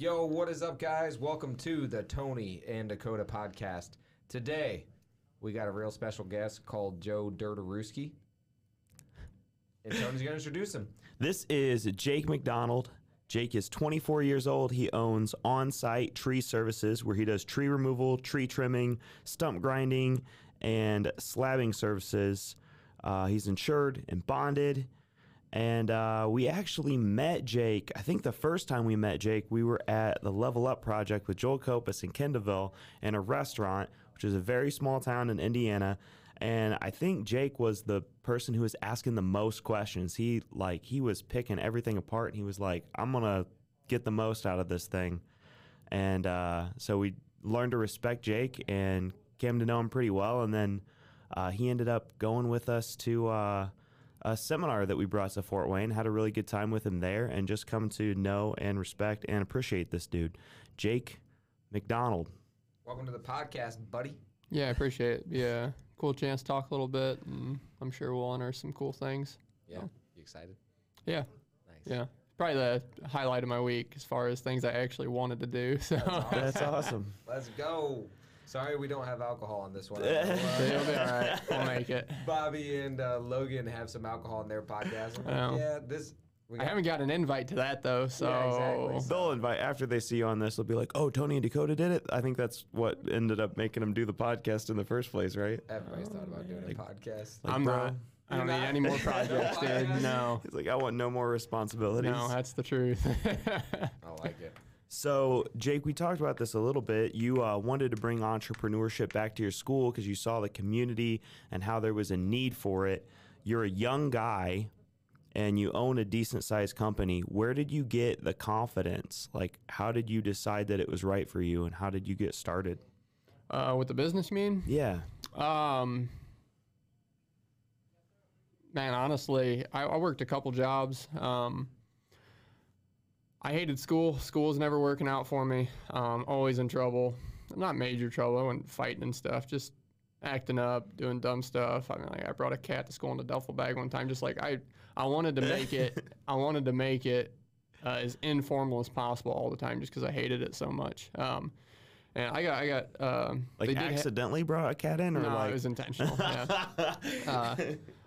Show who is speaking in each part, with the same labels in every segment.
Speaker 1: Yo, what is up, guys? Welcome to the Tony and Dakota podcast. Today, we got a real special guest called Joe Dirtaruski. And Tony's going to introduce him.
Speaker 2: This is Jake McDonald. Jake is 24 years old. He owns on site tree services where he does tree removal, tree trimming, stump grinding, and slabbing services. Uh, he's insured and bonded. And uh, we actually met Jake. I think the first time we met Jake, we were at the Level Up project with Joel Copas in Kendallville in a restaurant, which is a very small town in Indiana. And I think Jake was the person who was asking the most questions. He like he was picking everything apart, and he was like, "I'm gonna get the most out of this thing." And uh, so we learned to respect Jake and came to know him pretty well. And then uh, he ended up going with us to uh, a seminar that we brought to Fort Wayne. Had a really good time with him there, and just come to know and respect and appreciate this dude, Jake McDonald.
Speaker 1: Welcome to the podcast, buddy.
Speaker 3: Yeah, I appreciate it. Yeah, cool chance to talk a little bit, and I'm sure we'll honor some cool things.
Speaker 1: Yeah. You excited?
Speaker 3: Yeah,
Speaker 1: Nice.
Speaker 3: yeah. Probably the highlight of my week as far as things I actually wanted to do. So
Speaker 2: That's awesome.
Speaker 1: Let's go. Sorry, we don't have alcohol on this one.
Speaker 3: it'll be all right. We'll make it.
Speaker 1: Bobby and uh, Logan have some alcohol in their podcast. I'm like. Yeah, this. We
Speaker 3: I
Speaker 1: got-
Speaker 3: haven't got an invite to that though, so
Speaker 1: exactly.
Speaker 2: They'll invite after they see you on this. They'll be like, "Oh, Tony and Dakota did it." I think that's what ended up making them do the podcast in the first place, right?
Speaker 1: Everybody's thought about doing a podcast.
Speaker 3: I'm
Speaker 2: bro,
Speaker 3: not. I don't
Speaker 1: You're
Speaker 3: need
Speaker 1: not?
Speaker 3: any more projects,
Speaker 1: No
Speaker 3: dude. No,
Speaker 2: He's like, "I want no more responsibilities."
Speaker 3: no, that's the truth.
Speaker 1: I like it.
Speaker 2: So, Jake, we talked about this a little bit. You uh, wanted to bring entrepreneurship back to your school because you saw the community and how there was a need for it. You're a young guy and you own a decent sized company. Where did you get the confidence? Like, how did you decide that it was right for you and how did you get started?
Speaker 3: uh, with the business, you mean?
Speaker 2: Yeah.
Speaker 3: Um, man, honestly, I, I worked a couple jobs. Um, I hated school. School was never working out for me. Um, always in trouble. Not major trouble. I wasn't fighting and stuff. Just acting up, doing dumb stuff. I mean, like I brought a cat to school in a duffel bag one time. Just like I, I wanted to make it. I wanted to make it uh, as informal as possible all the time, just because I hated it so much. Um, and I got, I got. Uh,
Speaker 2: Like,
Speaker 3: they did ha-
Speaker 2: accidentally brought a cat in or
Speaker 3: no,
Speaker 2: like.
Speaker 3: it was intentional. Yeah. uh,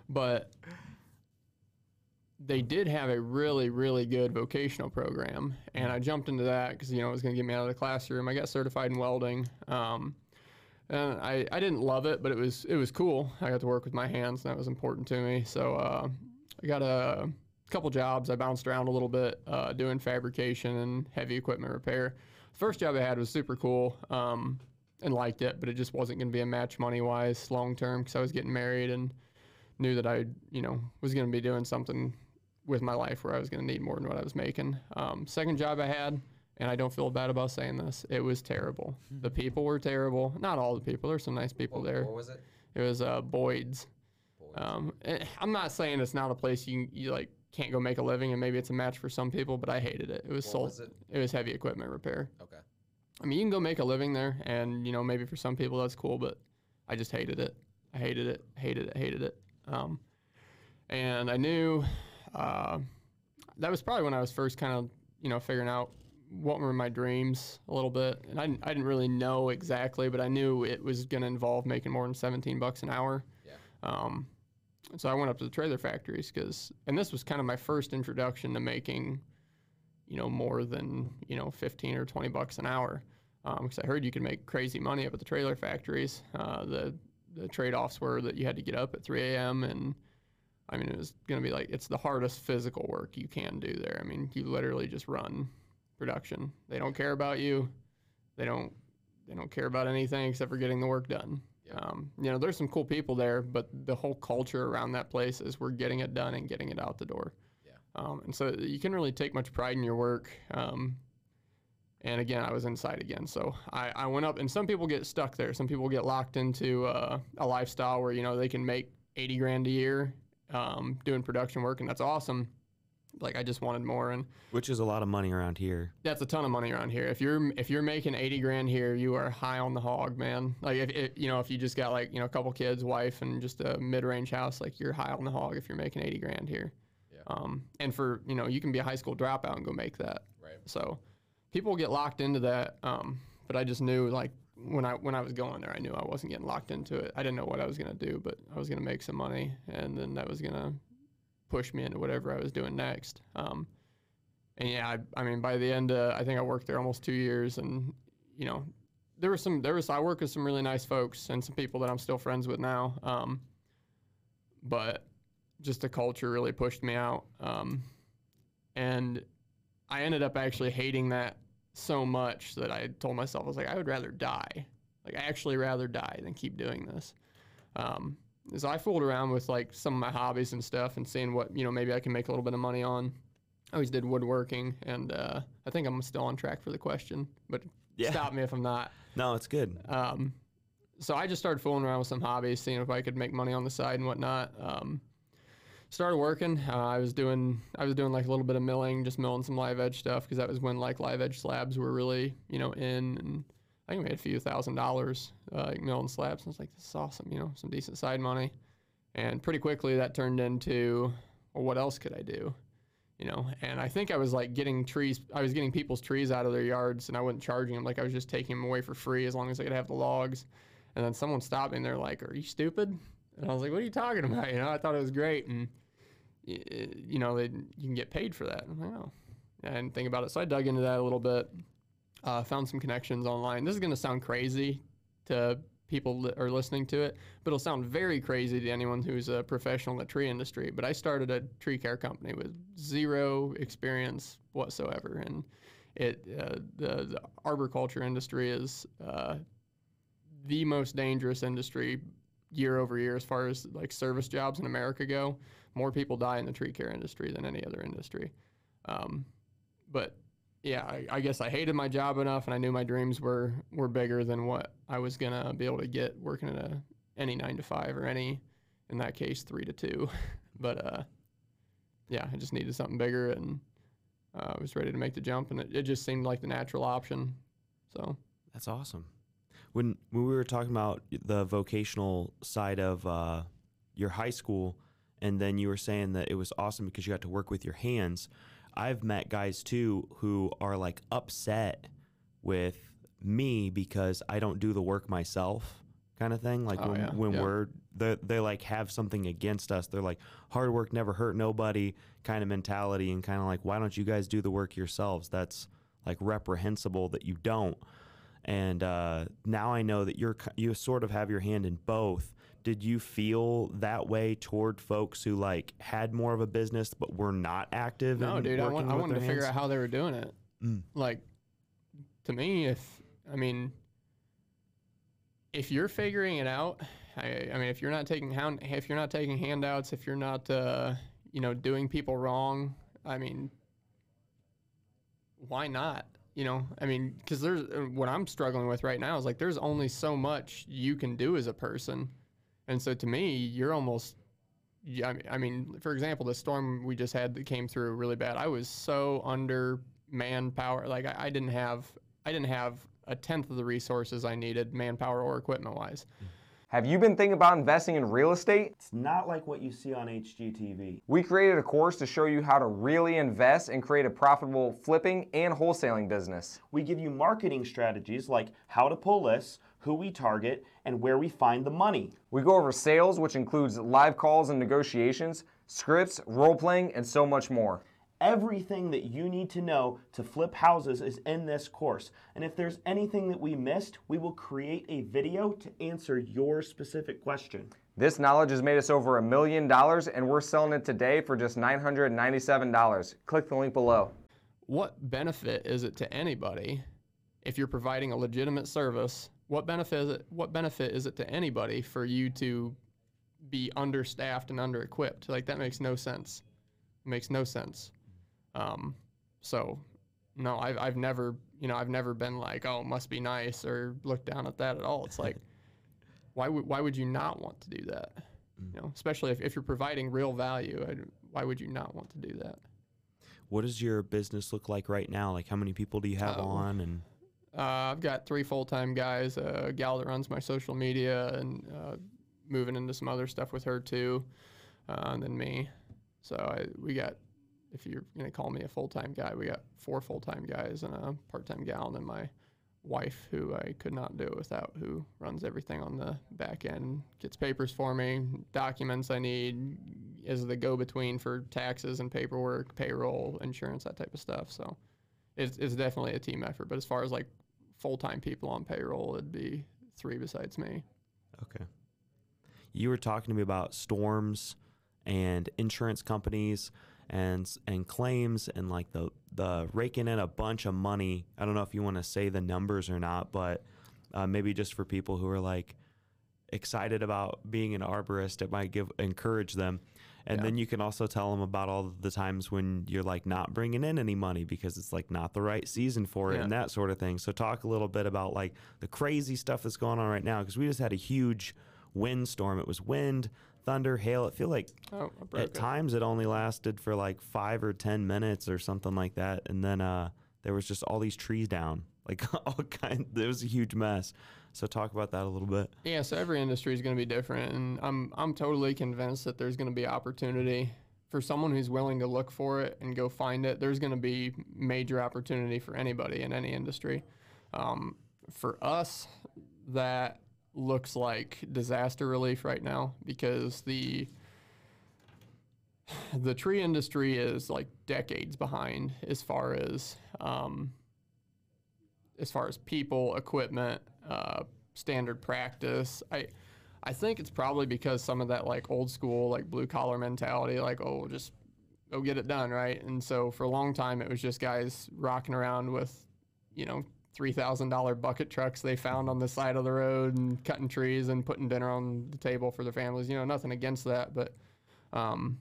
Speaker 3: but they did have a really, really good vocational program, and I jumped into that because you know it was going to get me out of the classroom. I got certified in welding, um, and I, I didn't love it, but it was it was cool. I got to work with my hands, and that was important to me. So uh, I got a couple jobs. I bounced around a little bit uh, doing fabrication and heavy equipment repair. First job I had was super cool. Um, and liked it, but it just wasn't going to be a match money wise long term because I was getting married and knew that I, you know, was going to be doing something with my life where I was going to need more than what I was making. Um, second job I had, and I don't feel bad about saying this, it was terrible. The people were terrible. Not all the people. There's some nice people
Speaker 1: What,
Speaker 3: there.
Speaker 1: what was it?
Speaker 3: It was uh, Boyd's.
Speaker 1: Boyd's.
Speaker 3: Um, I'm not saying it's not a place you you like can't go make a living, and maybe it's a match for some people, but I hated it. It was sold.
Speaker 1: was it?
Speaker 3: It was heavy equipment repair.
Speaker 1: Okay.
Speaker 3: I mean, you can go make a living there, and you know maybe for some people that's cool, but I just hated it. I hated it, hated it, hated it. Um, and I knew uh, that was probably when I was first kind of you know figuring out what were my dreams a little bit, and I, didn't- I didn't really know exactly, but I knew it was going to involve making more than 17 bucks an hour.
Speaker 1: Yeah.
Speaker 3: Um, and so I went up to the trailer factories because, and this was kind of my first introduction to making, you know, more than you know 15 or 20 bucks an hour. Because I heard you could make crazy money up at the trailer factories. Uh, the the trade offs were that you had to get up at 3 a.m. and I mean it was going to be like it's the hardest physical work you can do there. I mean you literally just run production. They don't care about you. They don't they don't care about anything except for getting the work done.
Speaker 1: Yeah.
Speaker 3: Um, you know, there's some cool people there, but the whole culture around that place is we're getting it done and getting it out the door.
Speaker 1: Yeah.
Speaker 3: Um, and so you can really take much pride in your work. Um, and again, I was inside again. So I, I went up, and some people get stuck there. Some people get locked into uh, a lifestyle where, you know, they can make 80 grand a year um, doing production work, and that's awesome. Like I just wanted more, and
Speaker 2: Which is a lot of money around here.
Speaker 3: that's a ton of money around here. If you're if you're making 80 grand here, you are high on the hog, man. Like if, if you know if you just got like you know a couple kids, wife, and just a mid-range house, like you're high on the hog if you're making 80 grand here.
Speaker 1: Yeah.
Speaker 3: Um, and for you know you can be a high school dropout and go make that.
Speaker 1: Right.
Speaker 3: So people get locked into that. Um, but I just knew like when I when I was going there, I knew I wasn't getting locked into it. I didn't know what I was gonna do, but I was gonna make some money, and then that was gonna push me into whatever I was doing next. Um, and yeah, I, I mean, by the end, uh, I think I worked there almost two years, and you know, there was some there was I worked with some really nice folks and some people that I'm still friends with now. Um, but just the culture really pushed me out, um, and I ended up actually hating that so much that I told myself I was like, I would rather die, like I actually rather die than keep doing this. Um, so I fooled around with like some of my hobbies and stuff and seeing what you know maybe I can make a little bit of money on. I always did woodworking, and uh, I think I'm still on track for the question, but
Speaker 2: Yeah.
Speaker 3: stop me if I'm not.
Speaker 2: No, it's good.
Speaker 3: Um, so I just started fooling around with some hobbies, seeing if I could make money on the side and whatnot. Um, started working. Uh, I was doing I was doing like a little bit of milling, just milling some live edge stuff because that was when like live edge slabs were really you know in. And I think I made a few thousand dollars uh, milling slabs. And I was like, this is awesome, you know, some decent side money. And pretty quickly that turned into, well, what else could I do? You know, and I think I was like getting trees. I was getting people's trees out of their yards, and I wasn't charging them. Like I was just taking them away for free as long as I could have the logs. And then someone stopped me, and they're like, "Are you stupid?" And I was like, "What are you talking about?" You know, I thought it was great, and you know, they, you can get paid for that. I'm like, "Oh," I didn't think about it. So I dug into that a little bit. Uh, found some connections online. This is gonna sound crazy to people that are listening to it, but it'll sound very crazy to anyone who's a professional in the tree industry. But I started a tree care company with zero experience whatsoever, and it uh, the, the arboriculture industry is uh, the most dangerous industry year over year as far as like service jobs in America go. More people die in the tree care industry than any other industry. Um, but yeah, I, I guess I hated my job enough, and I knew my dreams were were bigger than what I was gonna be able to get working at a any nine to five or any, in that case, three to two. but uh, yeah, I just needed something bigger, and uh, I was ready to make the jump, and it, it just seemed like the natural option. So
Speaker 2: That's awesome. When when we were talking about the vocational side of uh, your high school, and then you were saying that it was awesome because you got to work with your hands. I've met guys too who are like upset with me because I don't do the work myself, kind of thing. Like
Speaker 3: Oh,
Speaker 2: when,
Speaker 3: yeah,
Speaker 2: when
Speaker 3: yeah.
Speaker 2: we're they they like have something against us. They're like hard work never hurt nobody kind of mentality, and kind of like why don't you guys do the work yourselves? That's like reprehensible that you don't and uh, now I know that you're you sort of have your hand in both. Did you feel that way toward folks who like had more of a business but were not active?
Speaker 3: no, dude, I, want, I wanted to
Speaker 2: their
Speaker 3: figure out how they were doing it.
Speaker 2: Mm.
Speaker 3: Like, to me, if I mean, if you're figuring it out, I, I mean, if you're not taking hand, if you're not taking handouts, if you're not, uh, you know, doing people wrong, I mean, why not? You know, I mean, because there's uh, what I'm struggling with right now is like there's only so much you can do as a person, and so to me, you're almost yeah, I mean, I mean, for example, the storm we just had that came through really bad. I was so under manpower. Like I, I didn't have, I didn't have a tenth of the resources I needed, manpower or equipment wise.
Speaker 4: Have you been thinking about investing in real estate?
Speaker 2: It's not like what you see on HGTV.
Speaker 4: We created a course to show you how to really invest and create a profitable flipping and wholesaling business.
Speaker 2: We give you marketing strategies like how to pull lists, who we target, and where we find the money.
Speaker 4: We go over sales, which includes live calls and negotiations, scripts, role playing, and so much more.
Speaker 2: Everything that you need to know to flip houses is in this course. And if there's anything that we missed, we will create a video to answer your specific question.
Speaker 4: This knowledge has made us over a million dollars, and we're selling it today for just $997. Click the link below.
Speaker 3: What benefit is it to anybody if you're providing a legitimate service? What benefit is it, what benefit is it to anybody for you to be understaffed and under-equipped? Like that makes no sense. It makes no sense. Um, so no, I've I've never you know I've never been like oh it must be nice or look down at that at all. It's like why would why would you not want to do that? You know, especially if, if you're providing real value, I, why would you not want to do that?
Speaker 2: What does your business look like right now? Like how many people do you have
Speaker 3: Oh.
Speaker 2: on and
Speaker 3: Uh, I've got three full time guys, a gal that runs my social media, and uh, moving into some other stuff with her too, uh, and then me. So I, we got if you're going to call me a full time guy, we got four full time guys and a part time gal, and then my wife, who I could not do without, who runs everything on the back end, gets papers for me, documents I need, is the go between for taxes and paperwork, payroll, insurance, that type of stuff. So it's, it's definitely a team effort. But as far as like full time people on payroll, it'd be three besides me.
Speaker 2: Okay. You were talking to me about storms and insurance companies and and claims and like the the raking in a bunch of money. I don't know if you want to say the numbers or not, but uh, maybe just for people who are like excited about being an arborist, it might give encourage them. And
Speaker 3: Yeah.
Speaker 2: then you can also tell them about all the times when you're like not bringing in any money because it's like not the right season for it
Speaker 3: Yeah.
Speaker 2: and that sort of thing. So talk a little bit about like the crazy stuff that's going on right now because we just had a huge windstorm. It was wind, thunder, hail. It feel like
Speaker 3: Oh,
Speaker 2: at
Speaker 3: it.
Speaker 2: times it only lasted for like five or ten minutes or something like that, and then uh, there was just all these trees down, like all kind. It was a huge mess. So talk about that a little bit.
Speaker 3: Yeah, so every industry is going to be different, and I'm I'm totally convinced that there's going to be opportunity for someone who's willing to look for it and go find it. There's going to be major opportunity for anybody in any industry. Um, for us, that looks like disaster relief right now because the the tree industry is like decades behind as far as um, as far as people, equipment, uh, standard practice. I I think it's probably because some of that like old school like blue collar mentality, like oh just go get it done, right? And so for a long time it was just guys rocking around with, you know, three thousand dollar bucket trucks they found on the side of the road and cutting trees and putting dinner on the table for their families. You know, nothing against that, but um,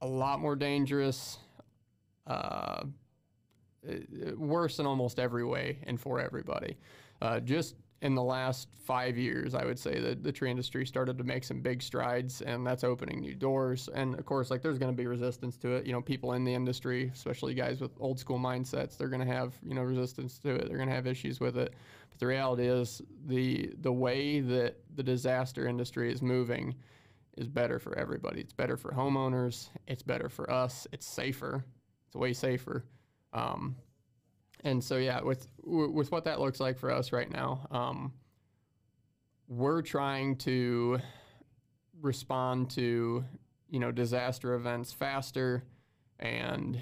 Speaker 3: a lot more dangerous. Uh, worse in almost every way and for everybody. Uh, just in the last five years, I would say that the tree industry started to make some big strides, and that's opening new doors. And of course, like there's going to be resistance to it. You know, people in the industry, especially guys with old school mindsets, they're going to have you know resistance to it. They're going to have issues with it. But the reality is, the the way that the disaster industry is moving is better for everybody. It's better for homeowners. It's better for us. It's safer. It's way safer. Um, and so yeah, with with what that looks like for us right now, um, we're trying to respond to you know disaster events faster and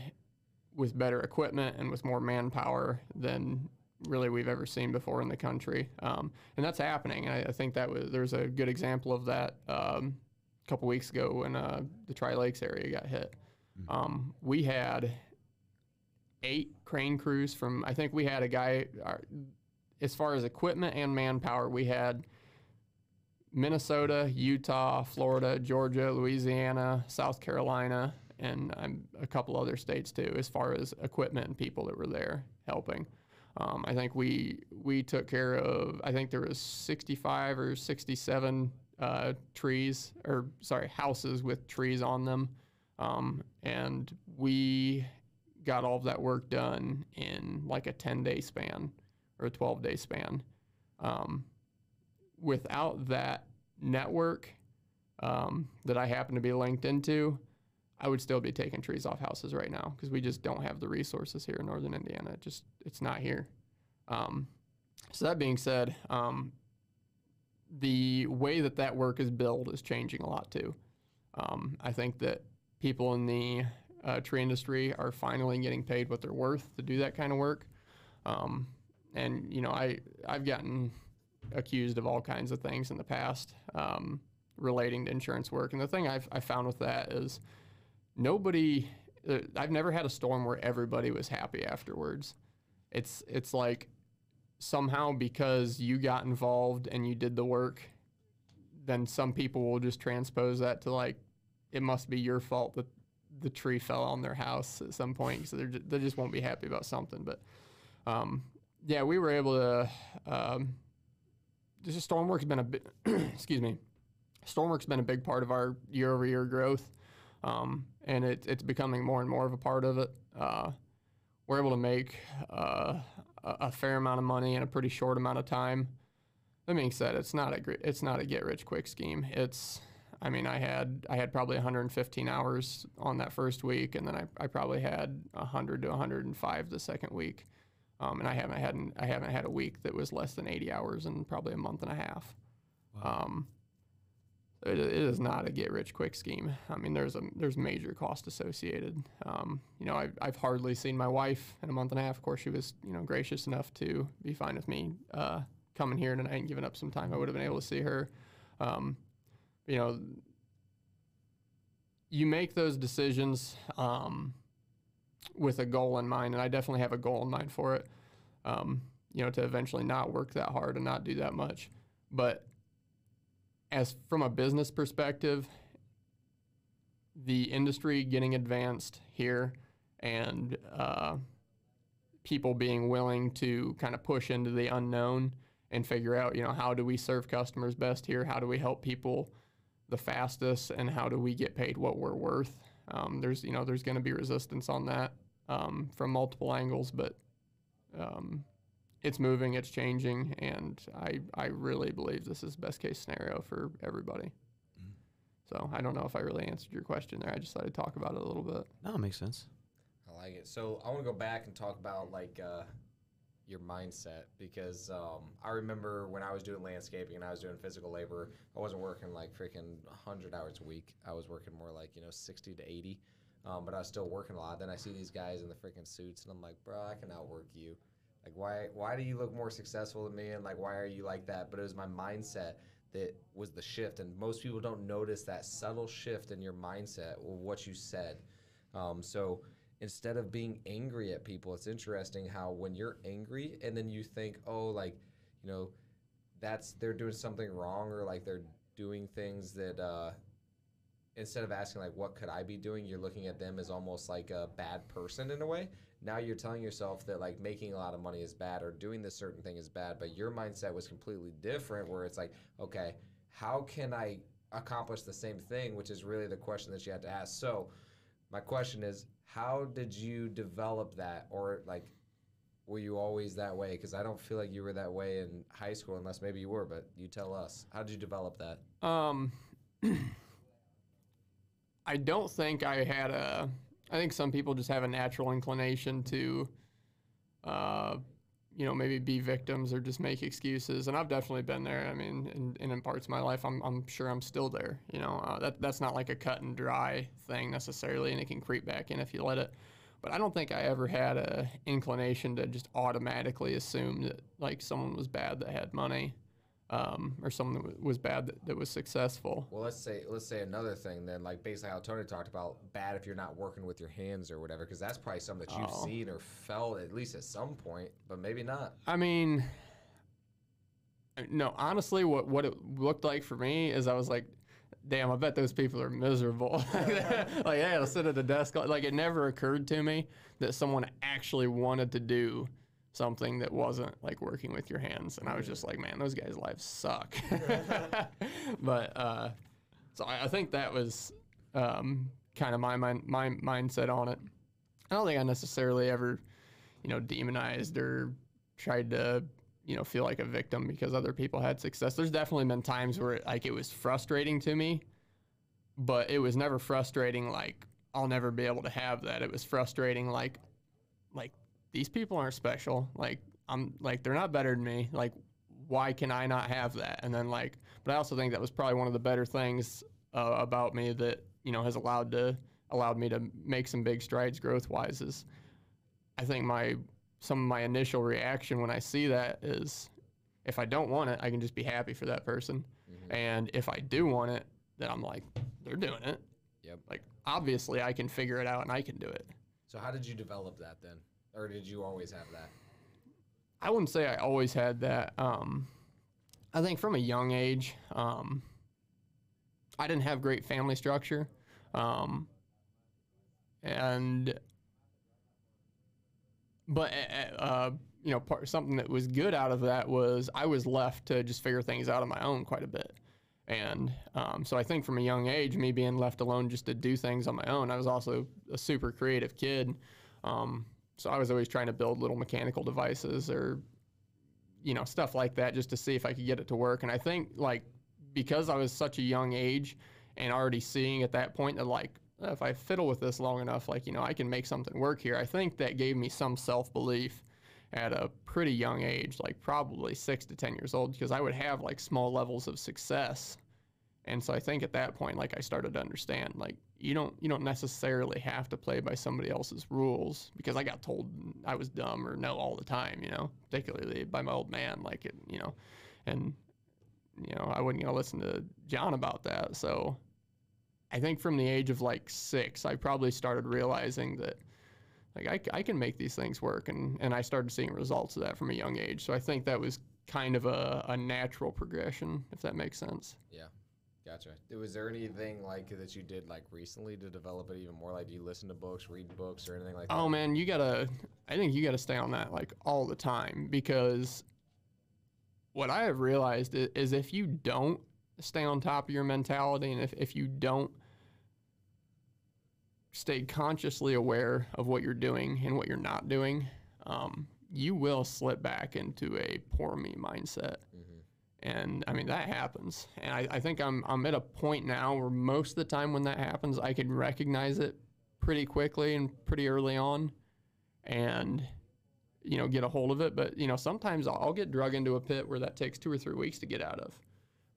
Speaker 3: with better equipment and with more manpower than really we've ever seen before in the country. Um, and that's happening. I, I think that was there's a good example of that um, a couple weeks ago when uh, the Tri Lakes area got hit. Um, we had eight crane crews from I think we had a guy uh, as far as equipment and manpower we had Minnesota, Utah, Florida, Georgia, Louisiana, South Carolina, and um, a couple other states too as far as equipment and people that were there helping. Um, I think we we took care of I think there was 65 or 67 uh, trees or sorry houses with trees on them, um, and we got all of that work done in like a 10 day span or a 12 day span. Um, without that network um, that I happen to be linked into, I would still be taking trees off houses right now because we just don't have the resources here in northern Indiana. Just it's not here. Um, so that being said, um, the way that that work is billed is changing a lot too. Um, I think that people in the uh, tree industry are finally getting paid what they're worth to do that kind of work. Um, and you know, I I've gotten accused of all kinds of things in the past um, relating to insurance work. And the thing I've I found with that is nobody. Uh, I've never had a storm where everybody was happy afterwards. It's it's like somehow because you got involved and you did the work, then some people will just transpose that to like it must be your fault that the tree fell on their house at some point. So they they just won't be happy about something. But um, yeah, we were able to. Um, just Stormwork's been a bit. excuse me. Stormwork's been a big part of our year-over-year growth, um, and it, it's becoming more and more of a part of it. Uh, we're able to make uh, a, fair amount of money in a pretty short amount of time. That being said, it's not a it's not a get-rich-quick scheme. It's I mean, I had I had probably 115 hours on that first week, and then I, I probably had 100 to 105 the second week, um, and I haven't had I haven't had a week that was less than 80 hours in probably a month and a half. Um, it, it is not a get rich quick scheme. I mean, there's a there's major cost associated. Um, you know, I've, I've hardly seen my wife in a month and a half. Of course, she was you know gracious enough to be fine with me uh, coming here tonight and giving up some time. I would have been able to see her. Um, you know, you make those decisions um, with a goal in mind, and I definitely have a goal in mind for it. Um, you know, to eventually not work that hard and not do that much. But as from a business perspective, the industry getting advanced here and uh, people being willing to kind of push into the unknown and figure out, you know, how do we serve customers best here? How do we help people the fastest? And how do we get paid what we're worth? Um, there's, you know, there's going to be resistance on that um, from multiple angles, but um, it's moving, it's changing, and I, I really believe this is best case scenario for everybody. So I don't know if I really answered your question there. I just thought I'd talk about it a little bit.
Speaker 2: No, it makes sense.
Speaker 1: I like it. So I want to go back and talk about like uh, your mindset because um, I remember when I was doing landscaping and I was doing physical labor, I wasn't working like freaking 100 hours a week. I was working more like, you know, 60 to 80. Um, but I was still working a lot. Then I see these guys in the freaking suits and I'm like, bro, I can outwork you. Like, why, why do you look more successful than me? And like, why are you like that? But it was my mindset that was the shift. And most people don't notice that subtle shift in your mindset or what you said. Um, so instead of being angry at people, it's interesting how when you're angry and then you think, oh, like, you know, that's they're doing something wrong or like they're doing things that uh, instead of asking like what could I be doing, you're looking at them as almost like a bad person in a way. Now you're telling yourself that like making a lot of money is bad or doing this certain thing is bad, but your mindset was completely different where it's like, okay, how can I accomplish the same thing, which is really the question that you had to ask. So, my question is, how did you develop that? Or like were you always that way? Because i don't feel like you were that way in high school unless maybe you were but you tell us. How did you develop that?
Speaker 3: Um, I don't think I had a. I think some people just have a natural inclination to, uh, you know, maybe be victims or just make excuses. And I've definitely been there. I mean, in, and in parts of my life, I'm, I'm sure I'm still there. You know, uh, that that's not like a cut and dry thing necessarily, and it can creep back in if you let it. But I don't think I ever had a inclination to just automatically assume that like someone was bad that had money, um, or something that was bad that, that was successful.
Speaker 1: well let's say let's say another thing then like basically how tony talked about bad if you're not working with your hands or whatever because that's probably something that you've
Speaker 3: Oh.
Speaker 1: seen or felt at least at some point but maybe not
Speaker 3: I mean, uh, no, honestly, what what it looked like for me is I was like, damn, I bet those people are miserable. like, yeah, to sit at a desk. Like, it never occurred to me that someone actually wanted to do something that wasn't like working with your hands. And I was just like, man, those guys' lives suck. but uh, so I, I think that was um, kind of my, mind, my mindset on it. I don't think I necessarily ever, you know, demonized or tried to, you know, feel like a victim because other people had success. There's definitely been times where it, like it was frustrating to me, but it was never frustrating like I'll never be able to have that. It was frustrating like like these people aren't special. Like I'm like they're not better than me. Like why can I not have that? And then like, but I also think that was probably one of the better things uh, about me that you know has allowed to allowed me to make some big strides growth wise. Is I think my some of my initial reaction when I see that is if I don't want it, I can just be happy for that person. And if I do want it, then I'm like, they're doing it.
Speaker 1: Yep.
Speaker 3: Like obviously I can figure it out and I can do it.
Speaker 1: so how did you develop that then or did you always have that
Speaker 3: I wouldn't say I always had that. Um, I think from a young age, um, I didn't have great family structure. Um, and, but, uh, uh, you know, part, something that was good out of that was I was left to just figure things out on my own quite a bit. And um, so I think from a young age, me being left alone just to do things on my own, I was also a super creative kid. Um, so I was always trying to build little mechanical devices or, you know, stuff like that just to see if I could get it to work. And I think like because I was such a young age and already seeing at that point that like if I fiddle with this long enough, like you know, I can make something work here. I think that gave me some self belief at a pretty young age, like probably six to ten years old, because I would have like small levels of success, and so I think at that point, like I started to understand, like you don't you don't necessarily have to play by somebody else's rules because I got told I was dumb or no all the time, you know, particularly by my old man, like it, you know, and you know I wasn't gonna listen to John about that, so I think from the age of like six, I probably started realizing that like I, I can make these things work, and and I started seeing results of that from a young age. So I think that was kind of a, a natural progression, if that makes sense.
Speaker 1: Yeah. Gotcha. Was there anything like that you did like recently to develop it even more? Like, do you listen to books, read books, or anything like that?
Speaker 3: Oh man, you gotta. I think you gotta stay on that like all the time because what I have realized is, is if you don't stay on top of your mentality and if, if you don't stay consciously aware of what you're doing and what you're not doing, um, you will slip back into a poor me mindset. And I mean that happens, and I, I think I'm I'm at a point now where most of the time when that happens, I can recognize it pretty quickly and pretty early on, and you know get a hold of it. But you know sometimes I'll get drug into a pit where that takes two or three weeks to get out of.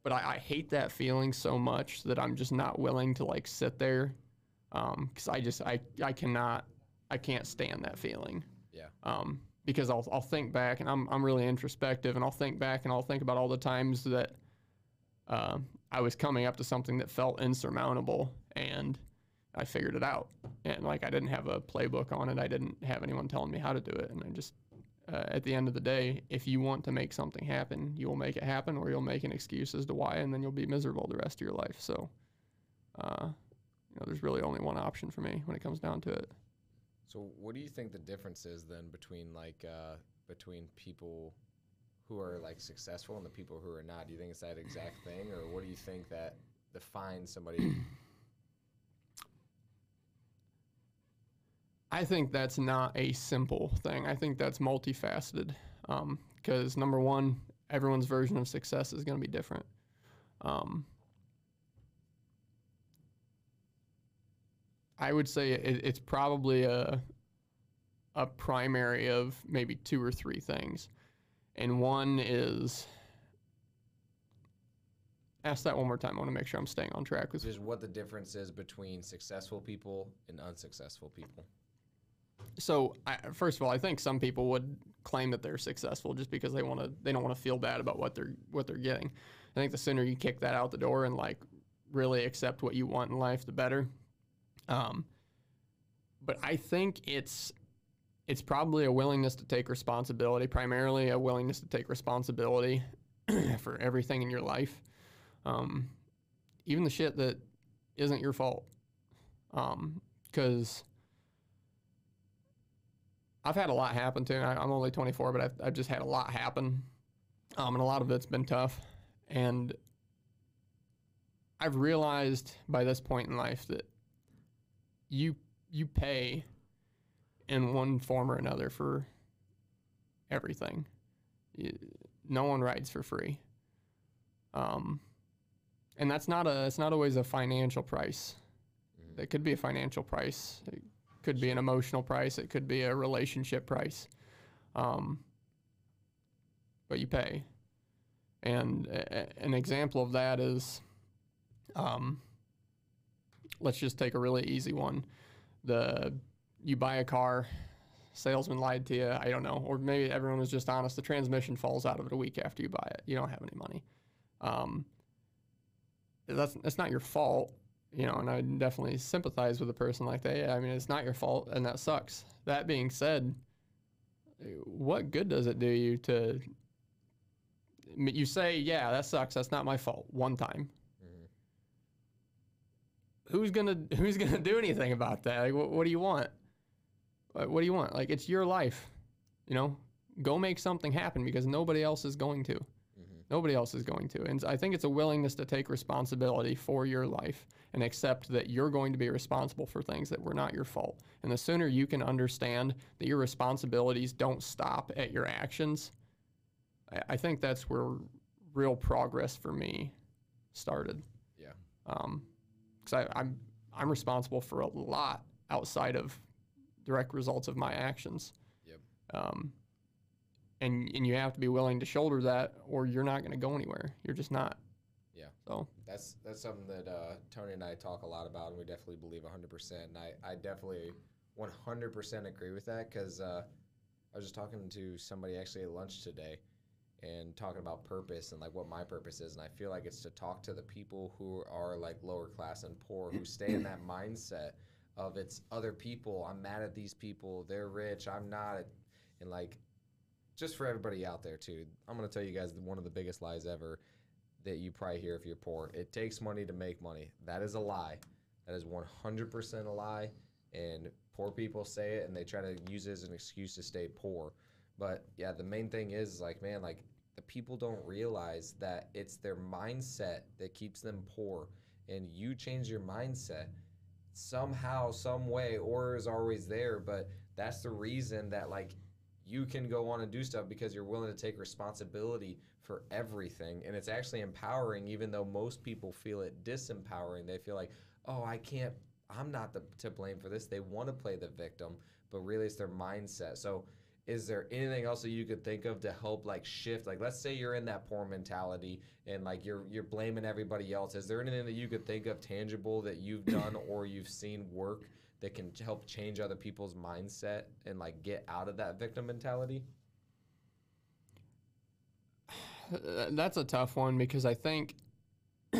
Speaker 3: But I, I hate that feeling so much that I'm just not willing to like sit there, because I just I I cannot I can't stand that feeling
Speaker 1: Yeah.
Speaker 3: um, because I'll, I'll think back and I'm, I'm really introspective and I'll think back and I'll think about all the times that uh, I was coming up to something that felt insurmountable and I figured it out. And like I didn't have a playbook on it, I didn't have anyone telling me how to do it. And I just, uh, at the end of the day, if you want to make something happen, you will make it happen or you'll make an excuse as to why and then you'll be miserable the rest of your life. So, uh, you know, there's really only one option for me when it comes down to it.
Speaker 1: So, what do you think the difference is then between like uh, between people who are like successful and the people who are not? Do you think it's that exact thing, or what do you think that defines somebody?
Speaker 3: I think that's not a simple thing. I think that's multifaceted. Because number one, everyone's version of success is going to be different. Um, I would say it, it's probably a a primary of maybe two or three things, and one is. Ask that one more time. I want to make sure I'm staying on track with
Speaker 1: Just what the difference is between successful people and unsuccessful people.
Speaker 3: So, I, first of all, I think some people would claim that they're successful just because they want to. They don't want to feel bad about what they're what they're getting. I think the sooner you kick that out the door and like really accept what you want in life, the better. Um, but I think it's it's probably a willingness to take responsibility, primarily a willingness to take responsibility for everything in your life, um, even the shit that isn't your fault. Because I've had a lot happen to me. I'm only 24, but I've, I've just had a lot happen, um, and a lot of it's been tough. And I've realized by this point in life that you you pay in one form or another for everything. You, no one rides for free. Um, and that's not a it's not always a financial price. It could be a financial price. It could be an emotional price. It could be a relationship price. Um, but you pay. And a- an example of that is, um, let's just take a really easy one. The you buy a car, salesman lied to you. I don't know, or maybe everyone was just honest. The transmission falls out of it a week after you buy it. You don't have any money. Um, that's that's not your fault, you know. And I definitely sympathize with a person like that. I mean, it's not your fault, and that sucks. That being said, what good does it do you to? You say, yeah, that sucks. That's not my fault. One time. Who's gonna Who's gonna do anything about that? Like, what, what do you want? What, what do you want? Like, it's your life. You know, go make something happen because nobody else is going to. Nobody else is going to. And I think it's a willingness to take responsibility for your life and accept that you're going to be responsible for things that were not your fault. And the sooner you can understand that your responsibilities don't stop at your actions, I, I think that's where real progress for me started.
Speaker 1: Yeah.
Speaker 3: Um, because I'm I'm responsible for a lot outside of direct results of my actions.
Speaker 1: Yep.
Speaker 3: Um, and and you have to be willing to shoulder that, or you're not going to go anywhere. You're just not.
Speaker 1: Yeah.
Speaker 3: So
Speaker 1: That's that's something that uh, Tony and I talk a lot about, and we definitely believe 100%. And I, I definitely 100% agree with that because uh, I was just talking to somebody actually at lunch today and talking about purpose and like what my purpose is. And I feel like it's to talk to the people who are like lower class and poor who stay in that mindset of it's other people. I'm mad at these people. They're rich. I'm not. And like, just for everybody out there too, I'm gonna tell you guys one of the biggest lies ever that you probably hear if you're poor. It takes money to make money. That is a lie. That is 100% a lie. And poor people say it and they try to use it as an excuse to stay poor. But yeah, the main thing is like, man, like the people don't realize that it's their mindset that keeps them poor. And you change your mindset somehow, some way, or is always there. But that's the reason that like you can go on and do stuff because you're willing to take responsibility for everything. And it's actually empowering, even though most people feel it disempowering. They feel like, oh, I can't, I'm not the, to blame for this. They want to play the victim, but really it's their mindset. So, is there anything else that you could think of to help like shift like let's say you're in that poor mentality and like you're you're blaming everybody else is there anything that you could think of tangible that you've done or you've seen work that can help change other people's mindset and like get out of that victim mentality
Speaker 3: that's a tough one because I think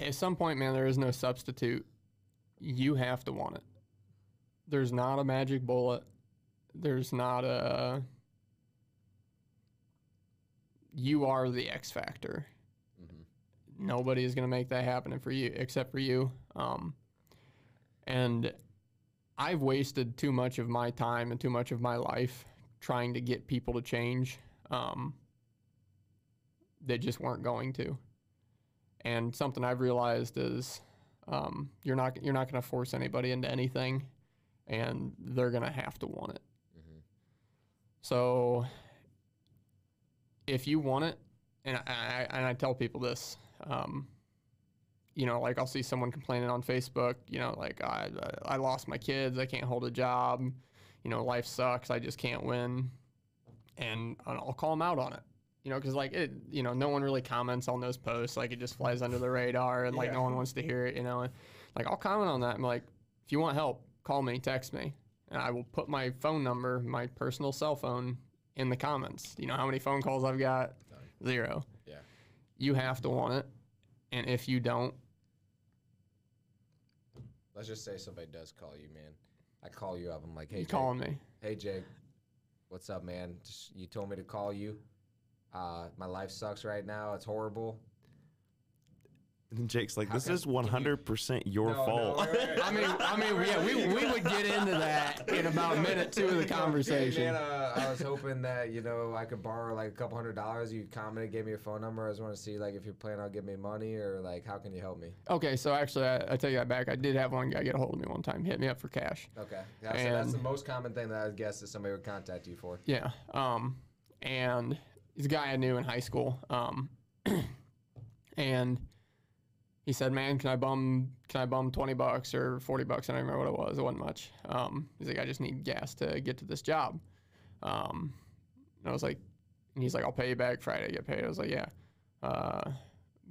Speaker 3: at some point, man, there is no substitute. You have to want it. There's not a magic bullet. There's not a. You are the X factor.
Speaker 1: mm-hmm.
Speaker 3: Nobody is going to make that happen for you except for you. Um, and I've wasted too much of my time and too much of my life trying to get people to change um, that just weren't going to. And something I've realized is um, you're not you're not going to force anybody into anything, and they're going to have to want it.
Speaker 1: Mm-hmm.
Speaker 3: So if you want it, and I, I and I tell people this, um, you know, like I'll see someone complaining on Facebook, you know, like I I lost my kids, I can't hold a job, you know, life sucks, I just can't win, and I'll call them out on it. You know, because like it, you know, no one really comments on those posts. Like it just flies under the radar, and like
Speaker 1: Yeah.
Speaker 3: no one wants to hear it. You know, and like I'll comment on that. I'm like, if you want help, call me, text me, and I will put my phone number, my personal cell phone, in the comments. You know how many phone calls I've got?
Speaker 1: None.
Speaker 3: Zero.
Speaker 1: Yeah.
Speaker 3: You have to want it, and if you don't,
Speaker 1: let's just say somebody does call you man i call you up i'm like hey
Speaker 3: you
Speaker 1: Jake,
Speaker 3: calling me.
Speaker 1: hey jake what's up man just, you told me to call you uh, my life sucks right now it's horrible
Speaker 2: And Jake's like,
Speaker 1: How
Speaker 2: this
Speaker 1: can-
Speaker 2: is 100% your
Speaker 1: No, no,
Speaker 2: fault.
Speaker 1: wait, wait, wait.
Speaker 3: I mean, I mean, yeah, we, we would get into that in about a minute two of the conversation.
Speaker 1: Man, uh, I was hoping that you know I could borrow like a couple hundred dollars. You commented, gave me your phone number. I just want to see like if you're planning on giving me money or like how can you help me?
Speaker 3: Okay, so actually, I, I take that back. I did have one guy get a hold of me one time, hit me up for cash.
Speaker 1: Okay, yeah, so that's
Speaker 3: And-
Speaker 1: the most common thing that I would guess that somebody would contact you for.
Speaker 3: Yeah. Um, and he's a guy I knew in high school. Um, and he said, "Man, can I bum can I bum twenty bucks or forty bucks? I don't remember what it was. It wasn't much." Um, he's like, "I just need gas to get to this job." Um, and I was like, and he's like, "I'll pay you back Friday. Get paid." I was like, "Yeah." Uh,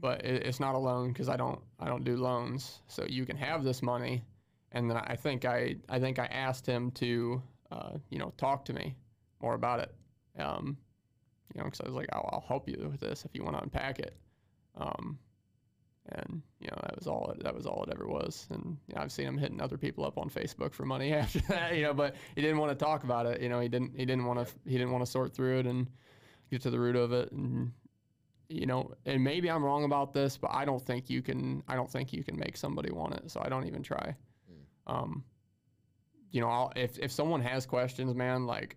Speaker 3: but it, it's not a loan because I don't I don't do loans. So you can have this money, and then I think I I think I asked him to uh, you know talk to me more about it. Um, you know, because I was like, I'll, I'll help you with this if you want to unpack it. Um, and you know, that was all. It, that was all it ever was. And you know, I've seen him hitting other people up on Facebook for money after that. You know, but he didn't want to talk about it. You know, he didn't. He didn't want to. He didn't want to sort through it and get to the root of it. And you know, and maybe I'm wrong about this, but I don't think you can. I don't think you can make somebody want it. So I don't even try. Um, you know, I'll, if if someone has questions, man, like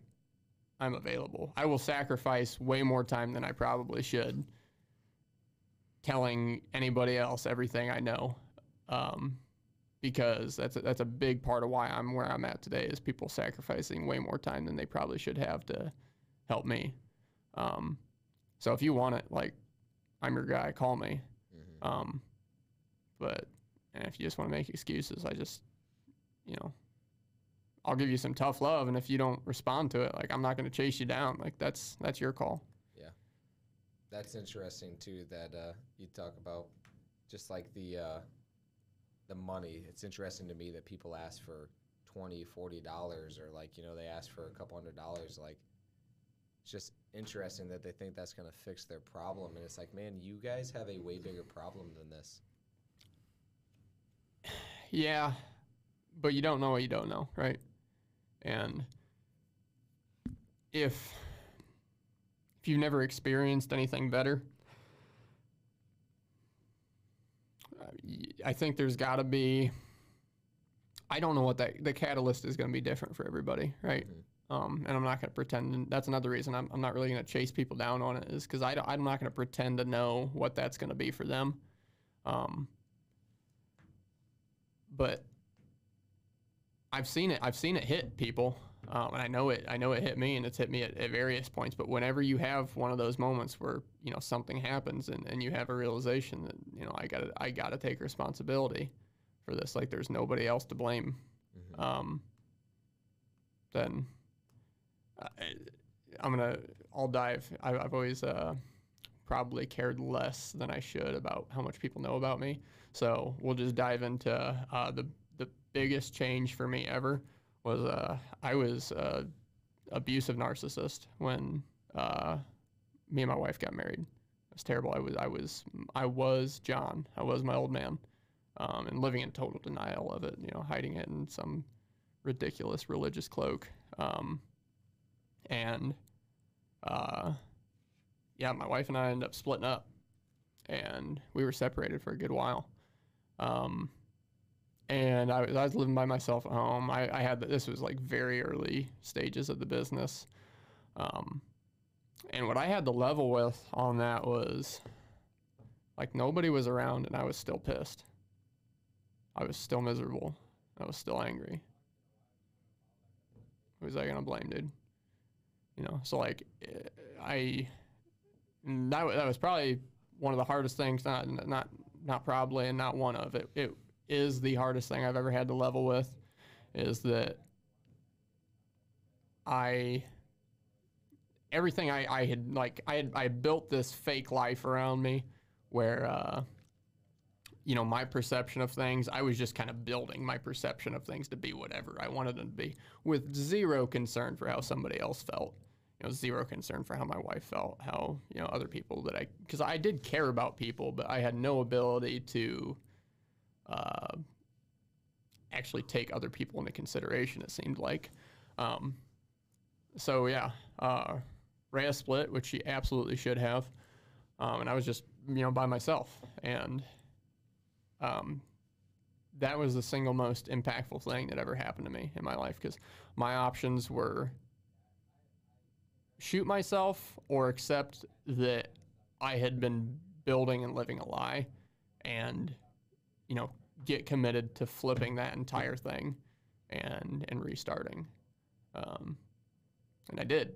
Speaker 3: I'm available. I will sacrifice way more time than I probably should telling anybody else everything I know. Um, because that's a, that's a big part of why I'm where I'm at today is people sacrificing way more time than they probably should have to help me. Um, So if you want it, like, I'm your guy. Call me.
Speaker 1: Mhm.
Speaker 3: Um, but and if you just want to make excuses, I just, you know, I'll give you some tough love, and if you don't respond to it, like I'm not going to chase you down. Like that's that's your call.
Speaker 1: Yeah, that's interesting too. That uh, you talk about just like the uh, the money. It's interesting to me that people ask for 20 40 dollars or like you know they ask for a couple hundred dollars. Like it's just interesting that they think that's gonna fix their problem, and it's like, man, you guys have a way bigger problem than this.
Speaker 3: Yeah, but you don't know what you don't know, right? And if if you've never experienced anything better, I think there's got to be. I don't know what that the catalyst is going to be different for everybody, right? Um, and I'm not going to pretend. And that's another reason I'm, I'm not really going to chase people down on it, is because I am not going to pretend to know what that's going to be for them. Um, but I've seen it. I've seen it hit people, um, and I know it. I know it hit me, and it's hit me at, at various points. But whenever you have one of those moments where you know something happens, and, and you have a realization that you know I got to I got to take responsibility for this. Like there's nobody else to blame.
Speaker 1: Mhm.
Speaker 3: Um, then I, I'm gonna. I'll dive. I, I've always uh, probably cared less than I should about how much people know about me. So we'll just dive into uh, the biggest change for me ever was uh, I was uh, abusive narcissist when uh, me and my wife got married. It was terrible. I was I was I was John. I was my old man, um, and living in total denial of it. You know, hiding it in some ridiculous religious cloak. Um, and uh, yeah, my wife and I ended up splitting up, and we were separated for a good while. Um, and I was, I was living by myself at home. I, I had this was like very early stages of the business. Um, and what I had to level with on that was like nobody was around, and I was still pissed. I was still miserable. I was still angry. Who was I gonna blame, dude? You know, so like, I that that was probably one of the hardest things. Not not not probably, and not one of it. It is the hardest thing I've ever had to level with. Is that I everything I, I had like I had I built this fake life around me where uh, you know my perception of things I was just kind of building my perception of things to be whatever I wanted them to be with zero concern for how somebody else felt you know zero concern for how my wife felt how you know other people that I because I did care about people but I had no ability to uh, actually take other people into consideration it seemed like. Um, so yeah uh, Rhea split which she absolutely should have um, and I was just you know by myself. And um, that was the single most impactful thing that ever happened to me in my life because my options were shoot myself or accept that I had been building and living a lie and you know get committed to flipping that entire thing and and restarting. Um, and I did.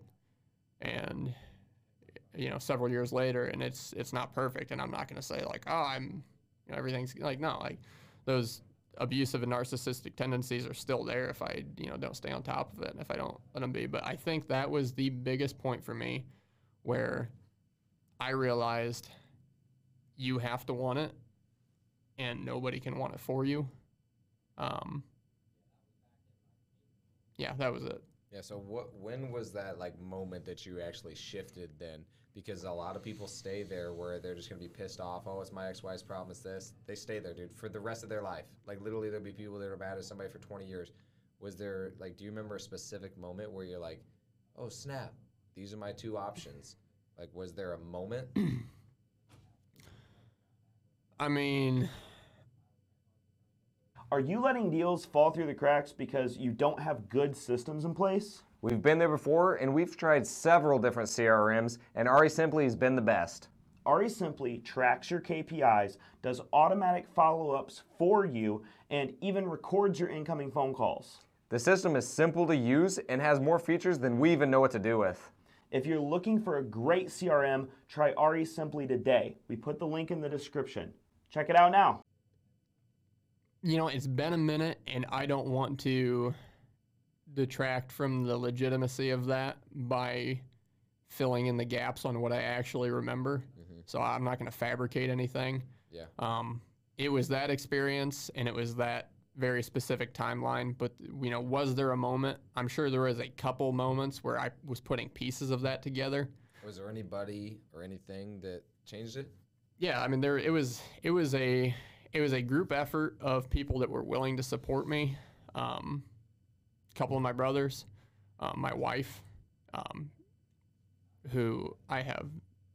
Speaker 3: And you know several years later and it's it's not perfect and I'm not going to say like oh I'm you know, everything's like no like those abusive and narcissistic tendencies are still there if I you know don't stay on top of it and if I don't let them be. But I think that was the biggest point for me where I realized you have to want it and nobody can want it for you um yeah that was it
Speaker 1: Yeah. So what? When was that like moment that you actually shifted then? Because a lot of people stay there where they're just gonna be pissed off. Oh, it's my ex-wife's problem. It's this. They stay there, dude, for the rest of their life. Like literally, there'll be people that are mad at somebody for 20 years. Was there like? Do you remember a specific moment where you're like, oh snap, these are my two options? Like, was there a moment?
Speaker 3: I mean
Speaker 2: Are you letting deals fall through the cracks because you don't have good systems in place?
Speaker 4: We've been there before and we've tried several different CRMs, and REsimpli has been the best.
Speaker 2: REsimpli tracks your KPIs, does automatic follow ups for you, and even records your incoming phone calls.
Speaker 4: The system is simple to use and has more features than we even know what to do with.
Speaker 2: If you're looking for a great CRM, try REsimpli today. We put the link in the description. Check it out now.
Speaker 3: You know, it's been a minute, and I don't want to detract from the legitimacy of that by filling in the gaps on what I actually remember. So I'm not going to fabricate anything.
Speaker 1: Yeah.
Speaker 3: Um, it was that experience, and it was that very specific timeline. But you know, was there a moment? I'm sure there was a couple moments where I was putting pieces of that together.
Speaker 1: Was there anybody or anything that changed it?
Speaker 3: Yeah, I mean there it was it was a it was a group effort of people that were willing to support me. Um, a couple of my brothers, uh, my wife, um, who I have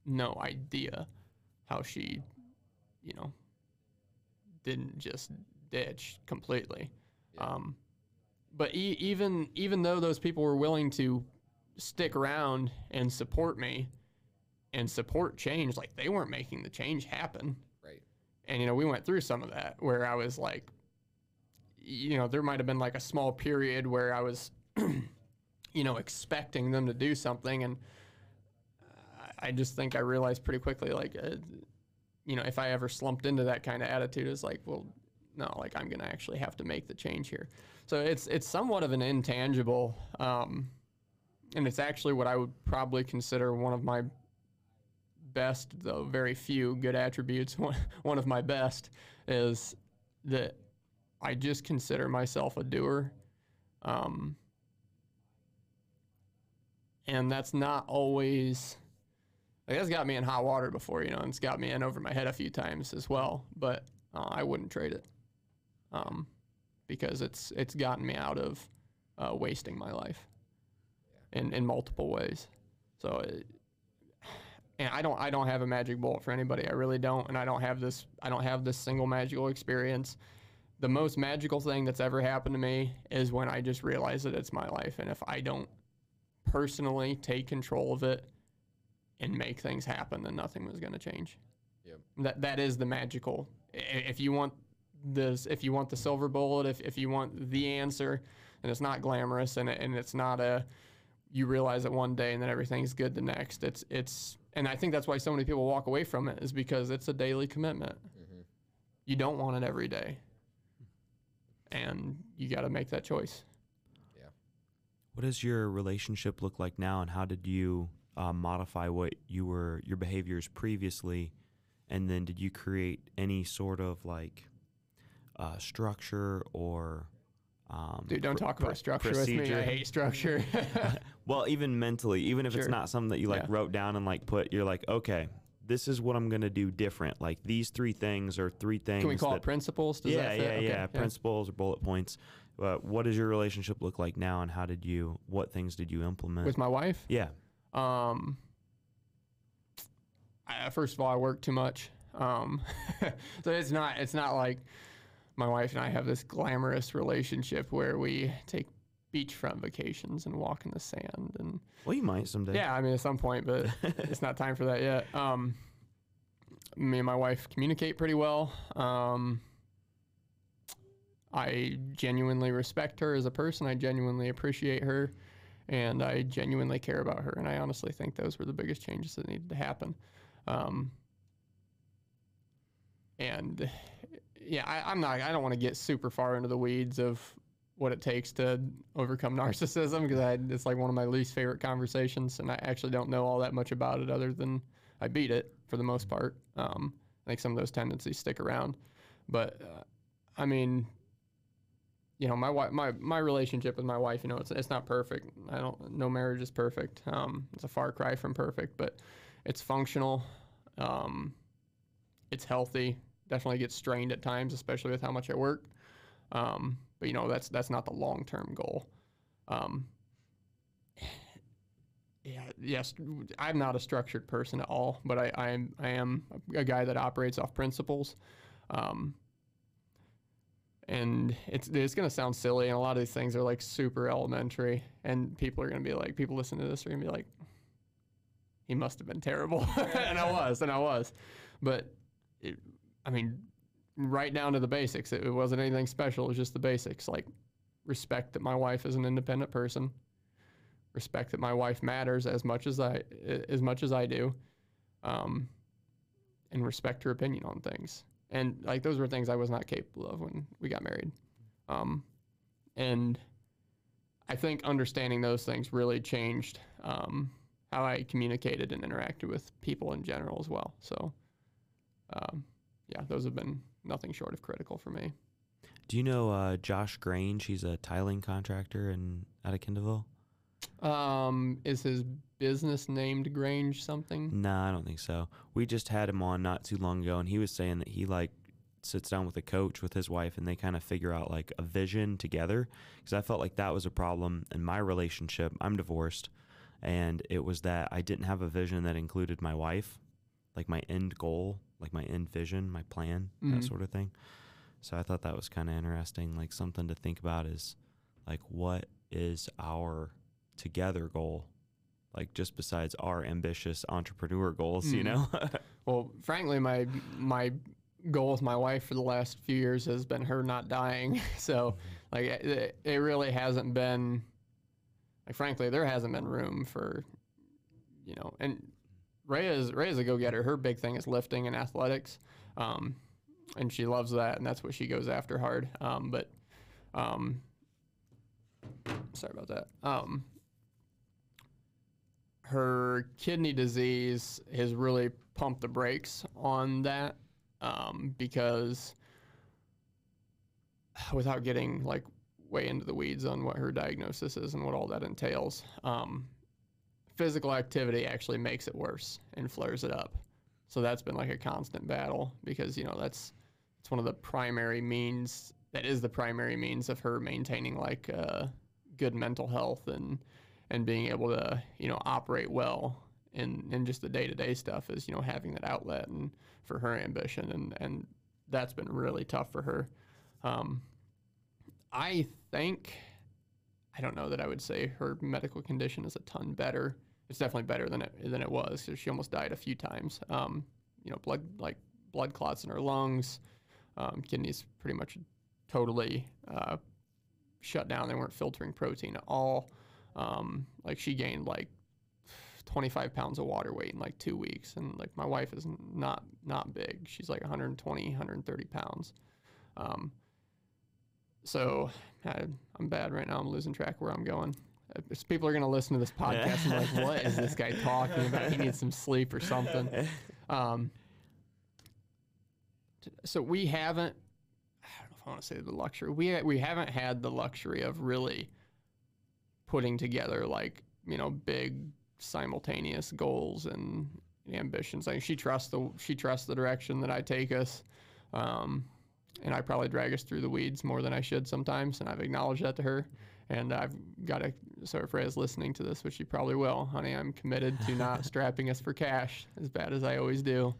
Speaker 3: no idea how she, you know, didn't just ditch completely.
Speaker 1: Yeah.
Speaker 3: Um, but e- even even though those people were willing to stick around and support me and support change, like they weren't making the change happen. And you know, we went through some of that where I was like, you know, there might have been like a small period where I was, you know, expecting them to do something, and I- just think I realized pretty quickly, like, uh, you know, if I ever slumped into that kind of attitude, it's like, well, no, like I'm gonna actually have to make the change here. So it's it's somewhat of an intangible, um, and it's actually what I would probably consider one of my best, though very few good attributes. One, one of my best is that I just consider myself a doer. Um, and that's not always, like, that's got me in hot water before, you know, and it's got me in over my head a few times as well. But uh, I wouldn't trade it um, because it's it's gotten me out of uh, wasting my life in, in multiple ways. So it, and I don't I don't have a magic bullet for anybody. I really don't, and I don't have this I don't have this single magical experience. The most magical thing that's ever happened to me is when I just realize that it's my life, and if I don't personally take control of it and make things happen, then nothing was going to change.
Speaker 1: Yep.
Speaker 3: That that is the magical. If you want this, if you want the silver bullet, if if you want the answer, and it's not glamorous, and it, and it's not a you realize it one day and then everything's good the next. It's it's and I think that's why so many people walk away from it is because it's a daily commitment.
Speaker 1: Mm-hmm.
Speaker 3: You don't want it every day, and you got to make that choice. Yeah.
Speaker 2: What does your relationship look like now, and how did you uh, modify what you were your behaviors previously, and then did you create any sort of like uh, structure or um,
Speaker 3: Dude, don't
Speaker 2: pr-
Speaker 3: talk about structure with me. I hate structure.
Speaker 2: Well, even mentally, even if it's not something that you like
Speaker 3: Yeah.
Speaker 2: wrote down and like put, you're like, okay, this is what I'm gonna do different. Like these three things or three things.
Speaker 3: Can we call
Speaker 2: that,
Speaker 3: it principles? Does
Speaker 2: yeah, yeah,
Speaker 3: Okay,
Speaker 2: yeah, Principles or bullet points. Uh, what does your relationship look like now, and how did you? What things did you implement?
Speaker 3: With my wife,
Speaker 2: yeah.
Speaker 3: Um, I, first of all, I work too much. Um, so it's not it's not like my wife and I have this glamorous relationship where we take beachfront vacations and walk in the sand and
Speaker 2: Well, you might someday.
Speaker 3: yeah, I mean at some point, but it's not time for that yet. Um, me and my wife communicate pretty well. Um, I genuinely respect her as a person. I genuinely appreciate her, and I genuinely care about her. And I honestly think those were the biggest changes that needed to happen. Um, and yeah, I, I'm not. I don't want to get super far into the weeds of what it takes to overcome narcissism because it's like one of my least favorite conversations, and I actually don't know all that much about it other than I beat it for the most part. Um, I think some of those tendencies stick around, but uh, I mean, you know, my wife, my my relationship with my wife, you know, it's it's not perfect. I don't. No marriage is perfect. Um, it's a far cry from perfect, but it's functional. Um, it's healthy. Definitely gets strained at times, especially with how much I work. Um, but you know, that's that's not the long term goal. Um, yeah, yes, I'm not a structured person at all, but I, I am I am a guy that operates off principles. Um, and it's it's gonna sound silly, and a lot of these things are like super elementary, and people are gonna be like, people listen to this are gonna be like, he must have been terrible, and I was, and I was, but it, I mean, right down to the basics. It, it wasn't anything special. It was just the basics, like respect that my wife is an independent person, respect that my wife matters as much as I as much as I do, um, and respect her opinion on things. And like those were things I was not capable of when we got married. Um, and I think understanding those things really changed um, how I communicated and interacted with people in general as well. So, um, yeah, those have been nothing short of critical for me.
Speaker 2: Do you know uh, Josh Grange? He's a tiling contractor in out of Kendallville.
Speaker 3: Um, is his business named Grange something?
Speaker 2: Nah, I don't think so. We just had him on not too long ago, and he was saying that he like sits down with a coach with his wife, and they kind of figure out like a vision together. Because I felt like that was a problem in my relationship. I'm divorced, and it was that I didn't have a vision that included my wife, like my end goal, like my end vision, my plan, that
Speaker 3: Mhm.
Speaker 2: sort of thing. So I thought that was kind of interesting, like something to think about is like what is our together goal like just besides our ambitious entrepreneur goals you
Speaker 3: Mm.
Speaker 2: know
Speaker 3: Well, frankly, my my goal with my wife for the last few years has been her not dying. So, like, it, it really hasn't been. Like, frankly, there hasn't been room for, you know, and Rhea's Rhea's a go getter. Her big thing is lifting and athletics, um, and she loves that, and that's what she goes after hard. Um, but, um, sorry about that. Um, her kidney disease has really pumped the brakes on that um, because without getting like way into the weeds on what her diagnosis is and what all that entails um, physical activity actually makes it worse and flares it up so that's been like a constant battle because you know that's it's one of the primary means that is the primary means of her maintaining like uh, good mental health and and being able to you know operate well in in just the day to day stuff is you know having that outlet and for her ambition and and that's been really tough for her. Um, I think I don't know that I would say her medical condition is a ton better. It's definitely better than it than it was she almost died a few times. Um, you know, blood like blood clots in her lungs, um, kidneys pretty much totally uh, shut down. They weren't filtering protein at all. Um, like she gained like 25 pounds of water weight in like two weeks, and like my wife is not not big. She's like 120, 130 pounds. Um, so I, I'm bad right now. I'm losing track where I'm going. If people are gonna listen to this podcast and like, what is this guy talking about? He needs some sleep or something. Um, so we haven't. I don't know if I want to say the luxury. We we haven't had the luxury of really putting together like you know big simultaneous goals and ambitions. Like she trusts the she trusts the direction that I take us, um, and I probably drag us through the weeds more than I should sometimes, and I've acknowledged that to her. And I've got to. So if Rhea's listening to this, which she probably will, honey, I'm committed to not strapping us for cash as bad as I always do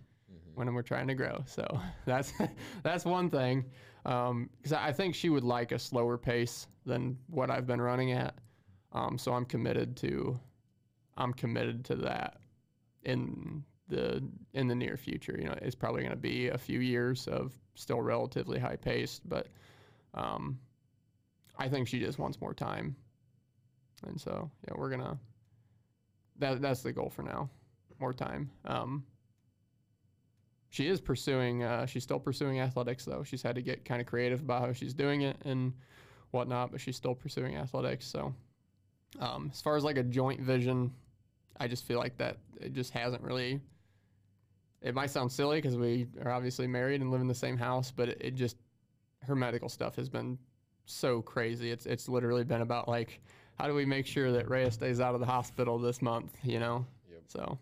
Speaker 3: when we're trying to grow. So that's that's one thing. Because I think she would like a slower pace than what I've been running at. Um, so I'm committed to I'm committed to that in the in the near future. You know, it's probably going to be a few years of still relatively high paced, but um, I think she just wants more time. And so yeah, we're gonna that that's the goal for now, more time. Um, she is pursuing. Uh, she's still pursuing athletics though. She's had to get kind of creative about how she's doing it and whatnot, but she's still pursuing athletics. So um, as far as like a joint vision, I just feel like that it just hasn't really. It might sound silly because we are obviously married and live in the same house, but it, it just her medical stuff has been so crazy. It's it's literally been about like how do we make sure that Rhea stays out of the hospital this month, you know?
Speaker 1: Yep.
Speaker 3: So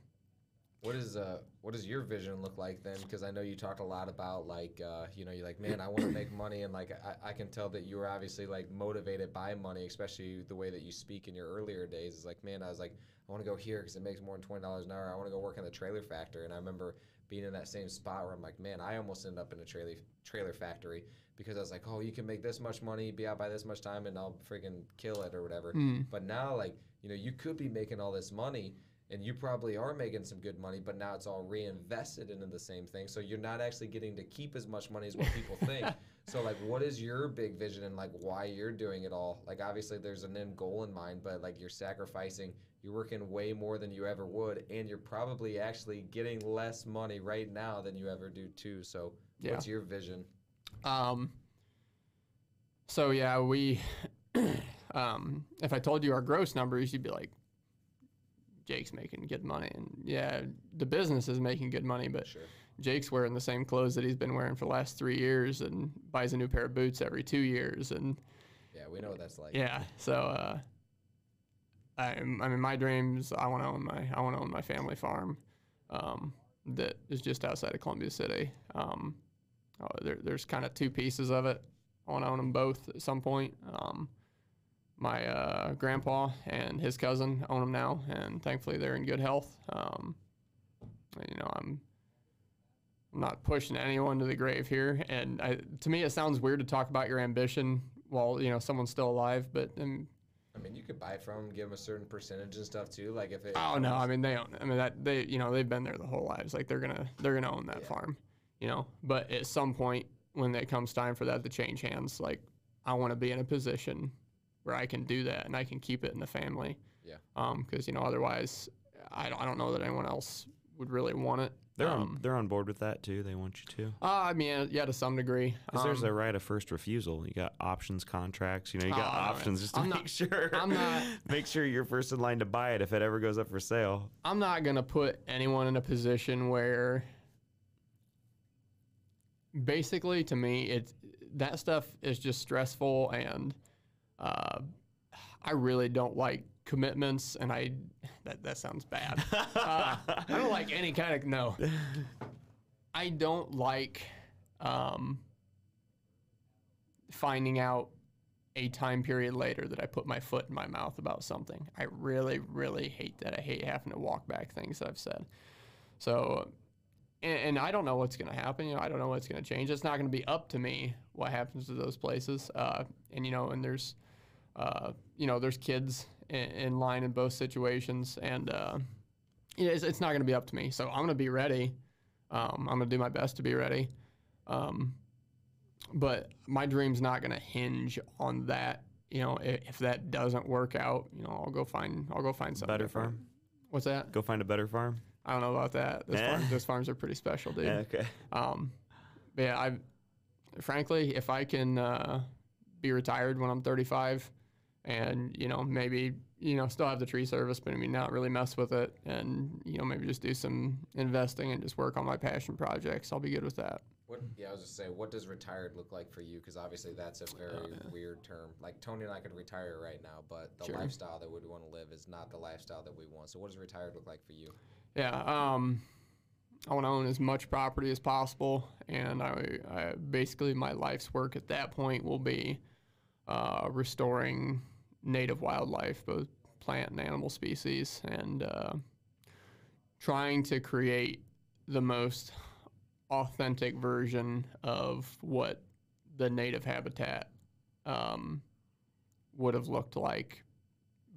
Speaker 1: What is uh what does your vision look like then? Because I know you talked a lot about like uh you know you're like man I want to make money and like I, I can tell that you were obviously like motivated by money, especially the way that you speak in your earlier days. Is like man I was like I want to go here because it makes more than twenty dollars an hour. I want to go work in the trailer factor. and I remember being in that same spot where I'm like man I almost ended up in a trailer trailer factory because I was like oh you can make this much money, be out by this much time, and I'll freaking kill it or whatever.
Speaker 3: mm,
Speaker 1: But now, like, you know, you could be making all this money and you probably are making some good money, but now it's all reinvested into the same thing. So you're not actually getting to keep as much money as what people think. so like, what is your big vision and like why you're doing it all? Like, obviously there's an end goal in mind, but like you're sacrificing. You're working way more than you ever would, and you're probably actually getting less money right now than you ever do too. So,
Speaker 3: Yeah.
Speaker 1: what's your vision?
Speaker 3: Um, so yeah, we. um, if I told you our gross numbers, you'd be like, "Jake's making good money," and yeah, the business is making good money, but
Speaker 1: Sure.
Speaker 3: Jake's wearing the same clothes that he's been wearing for the last three years, and buys a new pair of boots every two years, and
Speaker 1: Yeah, we know what that's like.
Speaker 3: yeah, so uh, I, I mean, my dreams. I want to own my. I want to own my family farm, um, that is just outside of Columbia City. Um, oh, there, there's kind of two pieces of it. I want to own them both at some point. Um, my uh, grandpa and his cousin own them now, and thankfully they're in good health. Um, you know, I'm. I'm not pushing anyone to the grave here, and I, to me, it sounds weird to talk about your ambition while you know someone's still alive. But um,
Speaker 1: I mean, you could buy from them, give them a certain percentage and stuff too. Like if it.
Speaker 3: Oh no, I mean they own. I mean that they, you know, they've been there the whole lives. Like they're gonna, they're gonna own that
Speaker 1: Yeah.
Speaker 3: farm, you know. But at some point, when it comes time for that to change hands, like I want to be in a position where I can do that and I can keep it in the family.
Speaker 1: Yeah.
Speaker 3: Um, because you know, otherwise, I, don't- I don't know that anyone else would really want it.
Speaker 2: They're on
Speaker 3: um,
Speaker 2: they're on board with that too. They want you to.
Speaker 3: uh, I mean, yeah, to some degree.
Speaker 2: Because there's
Speaker 3: Um,
Speaker 2: a right of first refusal. You got options contracts. You know, you got
Speaker 3: no,
Speaker 2: options just to
Speaker 3: I'm
Speaker 2: make
Speaker 3: not-
Speaker 2: sure.
Speaker 3: I'm not-
Speaker 2: make sure you're first in line to buy it if it ever goes up for sale.
Speaker 3: I'm not gonna put anyone in a position where basically to me it's that stuff is just stressful and uh, I really don't like commitments and I that, that sounds bad. Uh, I don't like any kind of no. I don't like um, finding out a time period later that I put my foot in my mouth about something. I really, really hate that. I hate having to walk back things that I've said. So, and, and I don't know what's going to happen. You know, I don't know what's going to change. It's not going to be up to me what happens to those places. Uh, and you know, and there's, uh, you know, there's kids in, in line in both situations, and uh, it's, it's not going to be up to me. So I'm going to be ready. Um, I'm going to do my best to be ready. Um, but my dream's not going to hinge on that. You know, if, if that doesn't work out, you know, I'll go find I'll go find something
Speaker 2: Better
Speaker 3: different.
Speaker 2: farm.
Speaker 3: What's that?
Speaker 2: Go find a better farm.
Speaker 3: I don't know about that. Those,
Speaker 2: Eh.
Speaker 3: farm, those farms are pretty special, dude.
Speaker 2: Yeah, okay.
Speaker 3: Um, but yeah, I, frankly, if I can uh, be retired when I'm 35, and you know maybe you know still have the tree service, but I mean not really mess with it, and you know maybe just do some investing and just work on my passion projects, I'll be good with that.
Speaker 1: What? Yeah, I was just saying, what does retired look like for you? Because obviously that's a very weird term. Like Tony and I could retire right now, but the
Speaker 3: Sure.
Speaker 1: lifestyle that we want to live is not the lifestyle that we want. So what does retired look like for you?
Speaker 3: Yeah. Um, I want to own as much property as possible, and I, I basically my life's work at that point will be uh, restoring native wildlife, both plant and animal species, and uh, trying to create the most authentic version of what the native habitat um, would have looked like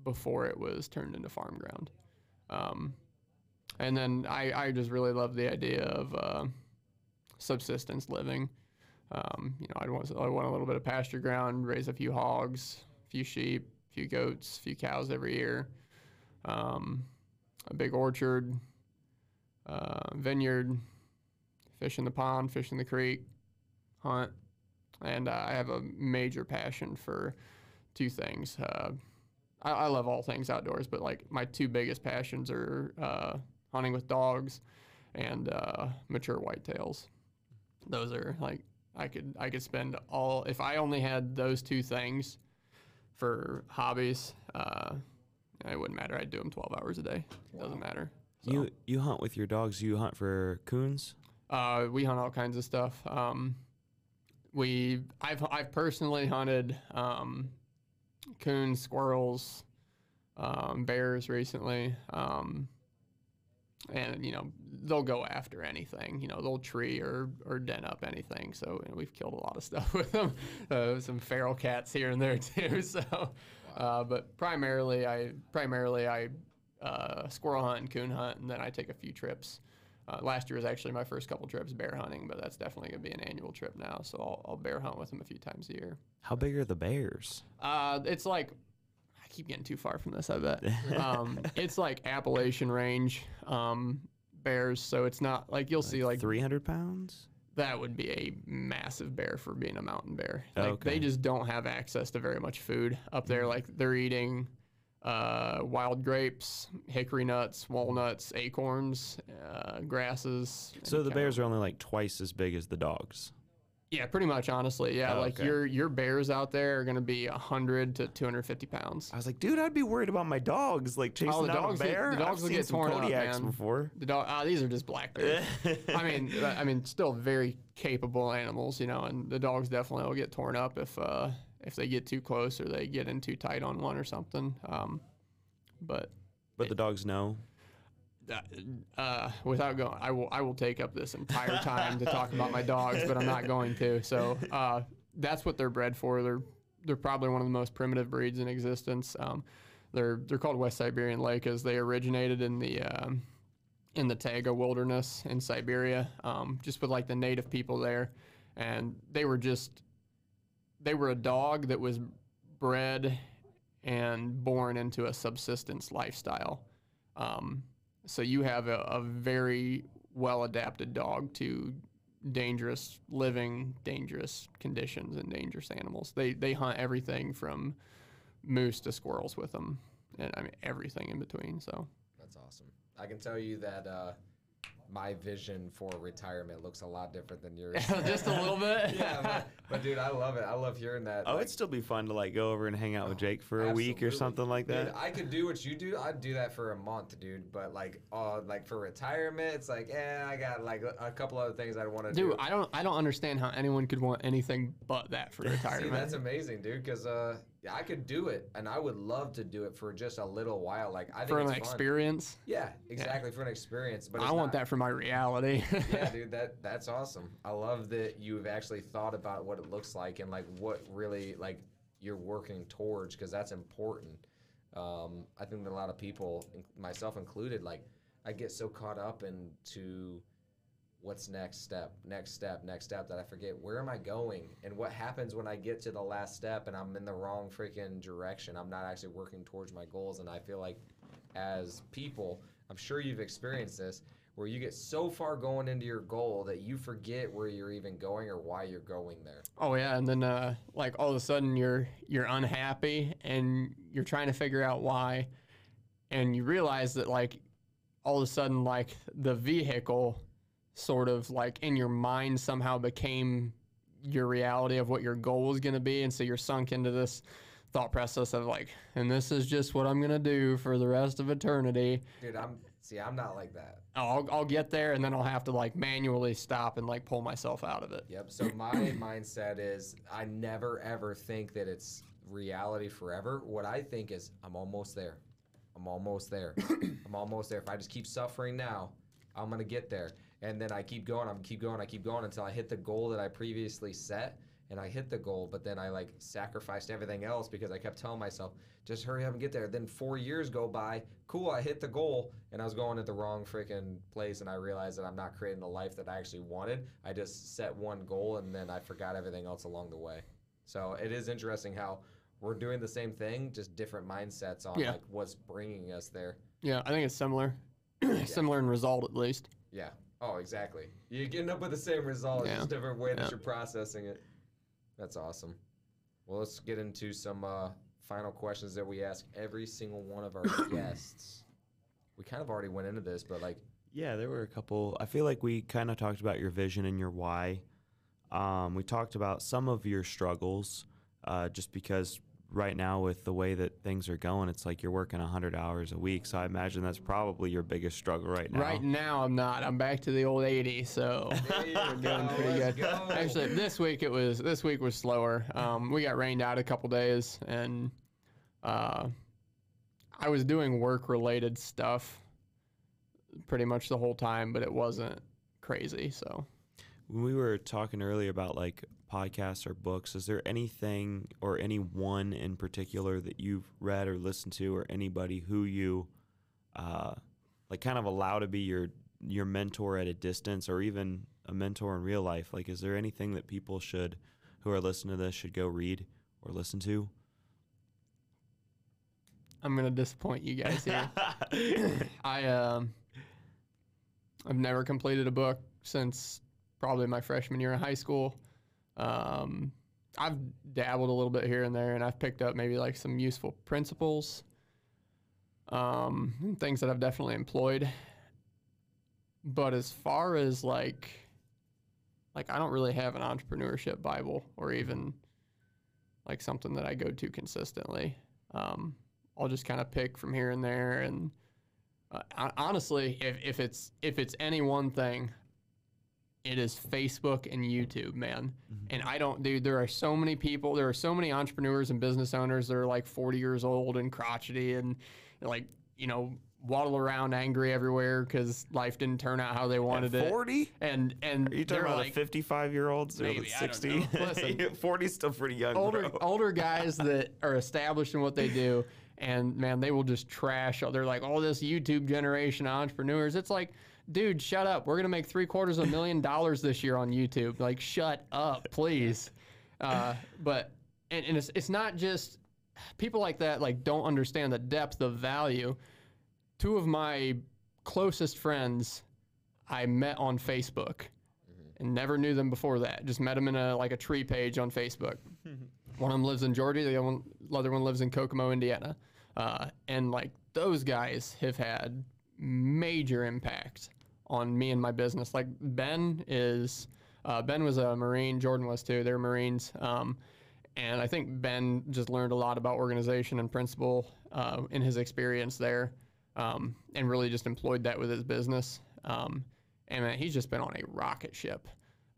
Speaker 3: before it was turned into farm ground. Um, and then I, I just really love the idea of uh, subsistence living. Um, you know, I'd want, I want a little bit of pasture ground, raise a few hogs, a few sheep, few goats, few cows every year, um, a big orchard, uh, vineyard, fish in the pond, fish in the creek, hunt. And uh, I have a major passion for two things. Uh, I, I love all things outdoors, but like my two biggest passions are uh, hunting with dogs and uh, mature whitetails. Those are like I could I could spend all if I only had those two things for hobbies. Uh, it wouldn't matter. I'd do them 12 hours a day. It doesn't matter. So,
Speaker 2: You you hunt with your dogs. You hunt for coons.
Speaker 3: uh, we hunt all kinds of stuff. Um, we I've I've personally hunted um, coons, squirrels, um, bears recently, um, and you know they'll go after anything. You know they'll tree or or den up anything. So you know, we've killed a lot of stuff with them. Uh, some feral cats here and there too. So, uh, but primarily I primarily I uh, squirrel hunt and coon hunt, and then I take a few trips. Uh, last year was actually my first couple trips bear hunting, but that's definitely gonna be an annual trip now. So I'll, I'll bear hunt with them a few times a year.
Speaker 2: How big are the bears?
Speaker 3: Uh, it's like I keep getting too far from this. I bet. Um, it's like Appalachian range um, bears, so it's not like you'll see like
Speaker 2: 300 pounds?
Speaker 3: that would be a massive bear for being a mountain bear. Like
Speaker 2: Okay.
Speaker 3: they just don't have access to very much food up there. Like they're eating uh, wild grapes, hickory nuts, walnuts, acorns, uh, grasses.
Speaker 2: So the bears are only like twice as big as the dogs.
Speaker 3: Yeah, pretty much. Honestly, yeah.
Speaker 2: Oh,
Speaker 3: like
Speaker 2: okay.
Speaker 3: your your bears out there are gonna be hundred to two hundred fifty pounds.
Speaker 2: I was like, dude, I'd be worried about my dogs like chasing
Speaker 3: Oh, the dogs
Speaker 2: a
Speaker 3: get- the dogs
Speaker 2: I've
Speaker 3: will get torn up, man.
Speaker 2: before.
Speaker 3: The dog. Ah, these are just black bears. I mean, uh, I mean, still very capable animals, you know, and the dogs definitely will get torn up if uh, if they get too close or they get in too tight on one or something. Um, but
Speaker 2: but the dogs know.
Speaker 3: Uh, without going, I will I will take up this entire time to talk about my dogs, but I'm not going to. So uh, that's what they're bred for. They're they're probably one of the most primitive breeds in existence. Um, they're they're called West Siberian Laikas. They originated in the um, in the Taiga wilderness in Siberia, um, just with like the native people there, and they were just they were a dog that was bred and born into a subsistence lifestyle. Um, so you have a, a very well adapted dog to dangerous living, dangerous conditions, and dangerous animals. They they hunt everything from moose to squirrels with them, and I mean everything in between. So
Speaker 1: That's awesome. I can tell you that uh, my vision for retirement looks a lot different than yours.
Speaker 3: just a little bit.
Speaker 1: yeah, but, but dude, I love it. I love hearing that.
Speaker 2: Oh,
Speaker 1: like,
Speaker 2: it'd still be fun to like go over and hang out with Jake for a week or something like
Speaker 1: Dude,
Speaker 2: that.
Speaker 1: I could do what you do. I'd do that for a month, dude. But like, uh, like for retirement, it's like, yeah, I got like a, a couple other things I want to do.
Speaker 3: Dude, I don't I don't understand how anyone could want anything but that for
Speaker 1: See,
Speaker 3: retirement.
Speaker 1: that's amazing, dude. Because uh, yeah, I could do it, and I would love to do it for just a little while. Like I think
Speaker 3: for
Speaker 1: it's
Speaker 3: an
Speaker 1: fun.
Speaker 3: experience.
Speaker 1: Yeah, exactly for an experience. But
Speaker 3: I want
Speaker 1: not-
Speaker 3: that for my reality.
Speaker 1: yeah, dude, that that's awesome. I love that you've actually thought about what it looks like and like what really like you're working towards because that's important. Um, I think that a lot of people, myself included, like I get so caught up into what's next step, next step, next step that I forget where am I going and what happens when I get to the last step and I'm in the wrong freaking direction. I'm not actually working towards my goals, and I feel like as people, I'm sure you've experienced this, where you get so far going into your goal that you forget where you're even going or why you're going there.
Speaker 3: Oh yeah, and then uh, like all of a sudden you're you're unhappy and you're trying to figure out why, and you realize that like all of a sudden like the vehicle sort of like in your mind somehow became your reality of what your goal was going to be, and so you're sunk into this thought process of like, and this is just what I'm gonna do for the rest of eternity.
Speaker 1: Dude, I'm see, I'm not like that.
Speaker 3: Oh, I'll I'll get there, and then I'll have to like manually stop and like pull myself out of it.
Speaker 1: Yep. So my mindset is I never ever think that it's reality forever. What I think is I'm almost there. I'm almost there. I'm almost there. If I just keep suffering now, I'm gonna get there. And then I keep going. I'm keep going. I keep going until I hit the goal that I previously set. And I hit the goal, but then I like sacrificed everything else because I kept telling myself, just hurry up and get there. Then four years go by. Cool, I hit the goal, and I was going at the wrong freaking place, and I realized that I'm not creating the life that I actually wanted. I just set one goal, and then I forgot everything else along the way. So it is interesting how we're doing the same thing, just different mindsets on
Speaker 3: Yeah.
Speaker 1: like what's bringing us there.
Speaker 3: Yeah, I think it's similar, similar in result at least.
Speaker 1: Yeah. Oh, exactly. You're getting up with the same result,
Speaker 3: Yeah.
Speaker 1: just different way that
Speaker 3: Yeah.
Speaker 1: you're processing it. That's awesome. Well, let's get into some uh, final questions that we ask every single one of our guests. We kind of already went into this, but like,
Speaker 2: Yeah, there were a couple. I feel like we kind of talked about your vision and your why. Um, we talked about some of your struggles, uh, just because right now with the way that things are going, it's like you're working 100 hours a week. So I imagine that's probably your biggest struggle right now.
Speaker 3: Right now, I'm not. I'm back to the old 80, so we're doing pretty
Speaker 1: let's
Speaker 3: good.
Speaker 1: go.
Speaker 3: Actually, this week it was this week was slower. Um, we got rained out a couple days, and uh, I was doing work related stuff pretty much the whole time, but it wasn't crazy. So
Speaker 2: When we were talking earlier about like podcasts or books, is there anything or anyone in particular that you've read or listened to, or anybody who you uh, like kind of allow to be your your mentor at a distance or even a mentor in real life? Like, is there anything that people should who are listening to this should go read or listen to?
Speaker 3: I'm gonna disappoint you guys here. I um, I've never completed a book since probably my freshman year in high school. Um, I've dabbled a little bit here and there, and I've picked up maybe like some useful principles, um, and things that I've definitely employed. But as far as like, like I don't really have an entrepreneurship Bible or even like something that I go to consistently. Um, I'll just kind of pick from here and there, and uh, honestly, if, if it's if it's any one thing, it is Facebook and YouTube, man. Mm-hmm. And I don't, dude. There are so many people. There are so many entrepreneurs and business owners that are like 40 years old and crotchety and like you know waddle around angry everywhere because life didn't turn out how they wanted it.
Speaker 2: Forty?
Speaker 3: And and
Speaker 2: Are you talking about
Speaker 3: like
Speaker 2: the fifty-five-year-olds or
Speaker 3: Maybe,
Speaker 2: sixty?
Speaker 3: Listen.
Speaker 2: Forty's still pretty young,
Speaker 3: older
Speaker 2: bro.
Speaker 3: older guys that are established in what they do and man they will just trash they're like all this youtube generation entrepreneurs it's like dude shut up. We're gonna make three quarters of a million dollars this year on youtube. Like shut up please. Uh, but and, and it's, it's not just people like that like don't understand the depth of value. Two of my closest friends i met on facebook and never knew them before that. Just met them in a like a tree page on facebook. One of them lives in Georgia. The other one, the other one lives in Kokomo, Indiana. Uh, and like those guys have had major impact on me and my business. Like Ben is, uh, Ben was a Marine. Jordan was too. They're Marines. Um, and I think Ben just learned a lot about organization and principle uh, in his experience there, um, and really just employed that with his business. Um, and man, he's just been on a rocket ship.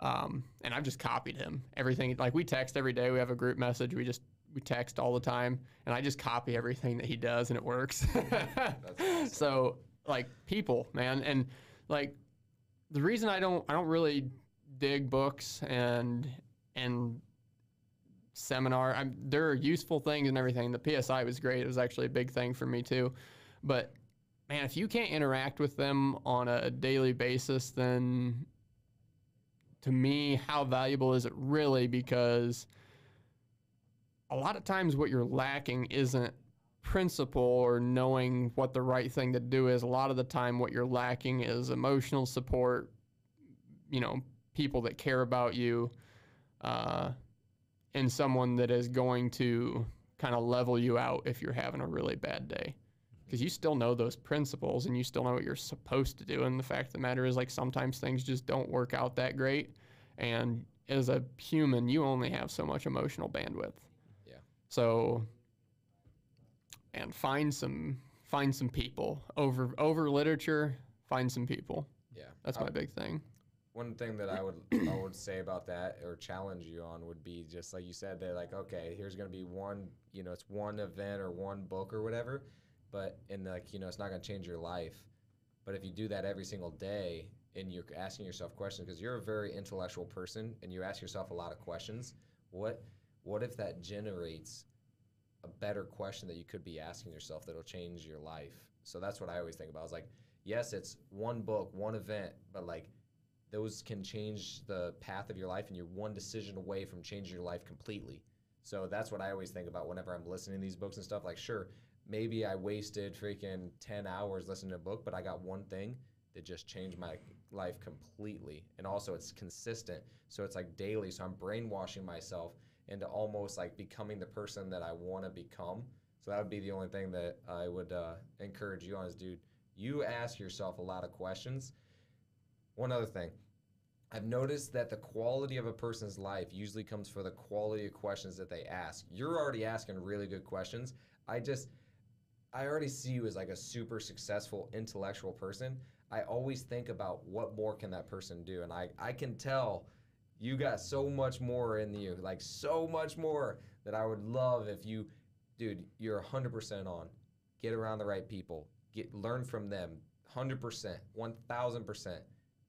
Speaker 3: Um, and I've just copied him. Everything like we text every day. We have a group message. We just we text all the time, and I just copy everything that he does, and it works. so like people, man, and like the reason I don't I don't really dig books and and seminar. I'm, there are useful things and everything. The PSI was great. It was actually a big thing for me too. But man, if you can't interact with them on a daily basis, then to me, how valuable is it really? Because a lot of times what you're lacking isn't principle or knowing what the right thing to do is. A lot of the time, what you're lacking is emotional support, you know, people that care about you, uh, and someone that is going to kind of level you out if you're having a really bad day. Because you still know those principles and you still know what you're supposed to do. And the fact of the matter is, like, sometimes things just don't work out that great. And as a human, you only have so much emotional bandwidth.
Speaker 1: Yeah.
Speaker 3: So, and find some find some people over over literature. Find some people.
Speaker 1: Yeah.
Speaker 3: That's
Speaker 1: I-
Speaker 3: my big thing.
Speaker 1: One thing that I would I would say about that or challenge you on would be just like you said that like okay here's gonna be one you know it's one event or one book or whatever, but and like you know it's not gonna change your life, but if you do that every single day and you're asking yourself questions because you're a very intellectual person and you ask yourself a lot of questions, what what if that generates a better question that you could be asking yourself that'll change your life? So that's what I always think about. Is like yes it's one book one event, but like those can change the path of your life and you're one decision away from changing your life completely so that's what i always think about whenever i'm listening to these books and stuff like sure maybe i wasted freaking 10 hours listening to a book but i got one thing that just changed my life completely and also it's consistent so it's like daily so i'm brainwashing myself into almost like becoming the person that i want to become so that would be the only thing that i would uh, encourage you on is dude you ask yourself a lot of questions one other thing. I've noticed that the quality of a person's life usually comes for the quality of questions that they ask. You're already asking really good questions. I just, I already see you as like a super successful intellectual person. I always think about what more can that person do, and I I can tell you got so much more in you, like so much more that I would love if you, dude, you're 100% on. Get around the right people. Get learn from them. 100%, 1000%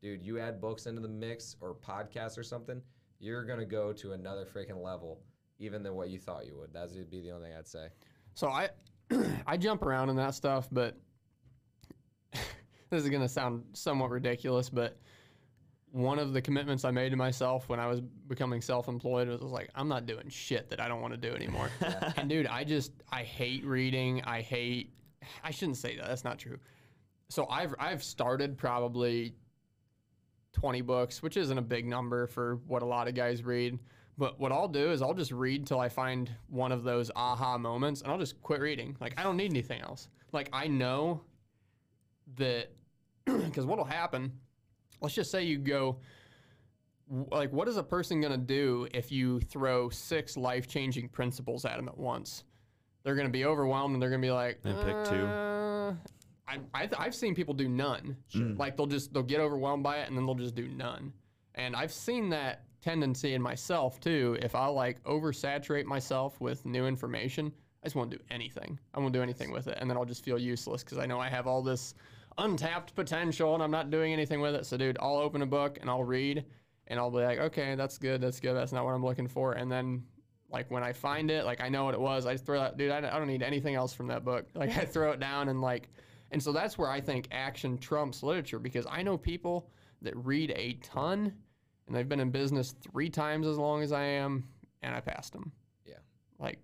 Speaker 1: dude, you add books into the mix or podcasts or something, you're gonna go to another freaking level, even than what you thought you would. That would be the only thing I'd say.
Speaker 3: So I I jump around in that stuff, but this is gonna sound somewhat ridiculous, but one of the commitments I made to myself when I was becoming self-employed was, was like, I'm not doing shit that I don't want to do anymore. and dude, I just I hate reading. I hate. I shouldn't say that. That's not true. So I've I've started probably 20 books, which isn't a big number for what a lot of guys read. But what I'll do is I'll just read till I find one of those aha moments and I'll just quit reading. Like I don't need anything else. Like I know that because what'll happen, let's just say you go like what is a person going to do if you throw six life-changing principles at them at once? They're going to be overwhelmed and they're going to be like,
Speaker 2: And pick two.
Speaker 3: "Uh, I, I, I've seen people do none. Like they'll just they'll get overwhelmed by it and then they'll just do none. And I've seen that tendency in myself too. If I like oversaturate myself with new information, I just won't do anything. I won't do anything with it, and then I'll just feel useless because I know I have all this untapped potential and I'm not doing anything with it. So, dude, I'll open a book and I'll read, and I'll be like, okay, that's good, that's good, that's not what I'm looking for, and then. Like when I find it, like I know what it was, I just throw that, dude. I, I don't need anything else from that book. Like I throw it down and like and so that's where I think action trumps literature because I know people that read a ton and they've been in business three times as long as I am and I passed them.
Speaker 1: Yeah.
Speaker 3: Like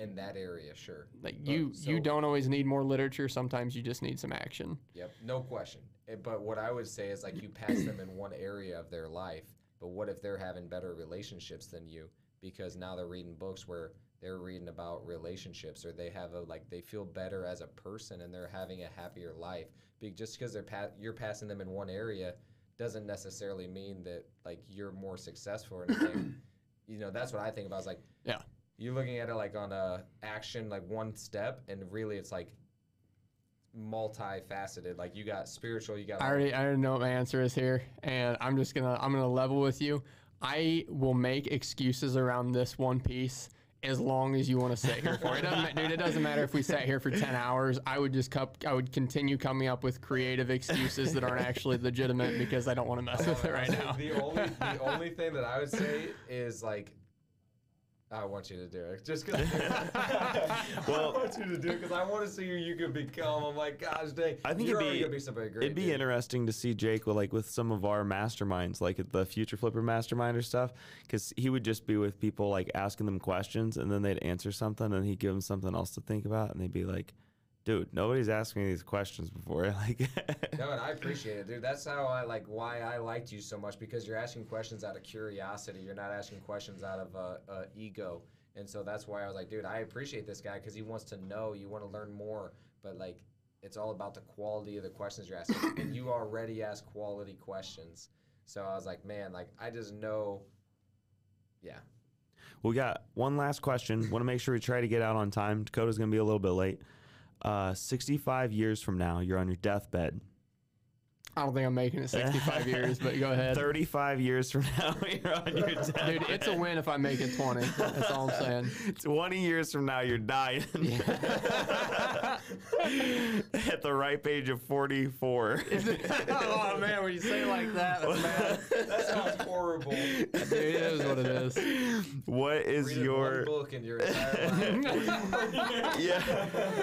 Speaker 1: In that area, sure.
Speaker 3: like
Speaker 1: But
Speaker 3: you you don't always need more literature, sometimes you just need some action.
Speaker 1: Yep, no question. Eh, But what I would say is like you pass them in one area of their life, but what if they're having better relationships than you because now they're reading books where they're reading about relationships or they have a like they feel better as a person and they're having a happier life. Just because they're pa- you're passing them in one area doesn't necessarily mean that like you're more successful or anything. you know, that's what I think about. Is like
Speaker 3: Yeah.
Speaker 1: You're looking at it like on a action like one step and really it's like multifaceted like you got spiritual you got
Speaker 3: I already I already know what my answer is here and I'm just gonna I'm gonna level with you. I will make excuses around this one piece as long as you want to sit here for it. It doesn't, dude, it doesn't matter if we sat here for 10 hours. I would just cup, I would continue coming up with creative excuses that aren't actually legitimate because I don't want to mess with it right now.
Speaker 1: the only the only thing that I would say is like I want you to do it just because.
Speaker 2: Well-
Speaker 1: I want you to do it because I want to see who you could become. I'm like, gosh dang,
Speaker 2: I think
Speaker 1: you're
Speaker 2: it'd be-
Speaker 1: be somebody great.
Speaker 2: It'd be
Speaker 1: dude.
Speaker 2: interesting to see Jake with like with some of our masterminds, like at the Future Flipper Mastermind or stuff, because he would just be with people like asking them questions, and then they'd answer something, and he'd give them something else to think about, and they'd be like, "Dude, nobody's asked me these questions before." Like,
Speaker 1: No, and I appreciate it, dude. That's how I like why I liked you so much because you're asking questions out of curiosity. You're not asking questions out of uh, uh, ego, and so that's why I was like, dude, I appreciate this guy because he wants to know. You want to learn more, but like, it's all about the quality of the questions you're asking, and you already ask quality questions. So I was like, man, like I just know. Yeah.
Speaker 2: we got one last question. Want to make sure we try to get out on time. Dakota's gonna be a little bit late. Uh, 65 years from now, you're on your deathbed.
Speaker 3: I don't think I'm making it 65 years, but go ahead.
Speaker 2: 35 years from now, you're on your deathbed.
Speaker 3: Dude, it's a win if I make it 20. That's all I'm saying.
Speaker 2: 20 years from now, you're dying. At the ripe age of 44.
Speaker 3: oh man, when you say it like that, that's bad.
Speaker 1: That sounds horrible.
Speaker 3: Dude, it is what it is.
Speaker 2: what is
Speaker 1: Reading
Speaker 2: your.
Speaker 1: one book in your entire life.
Speaker 2: Yeah.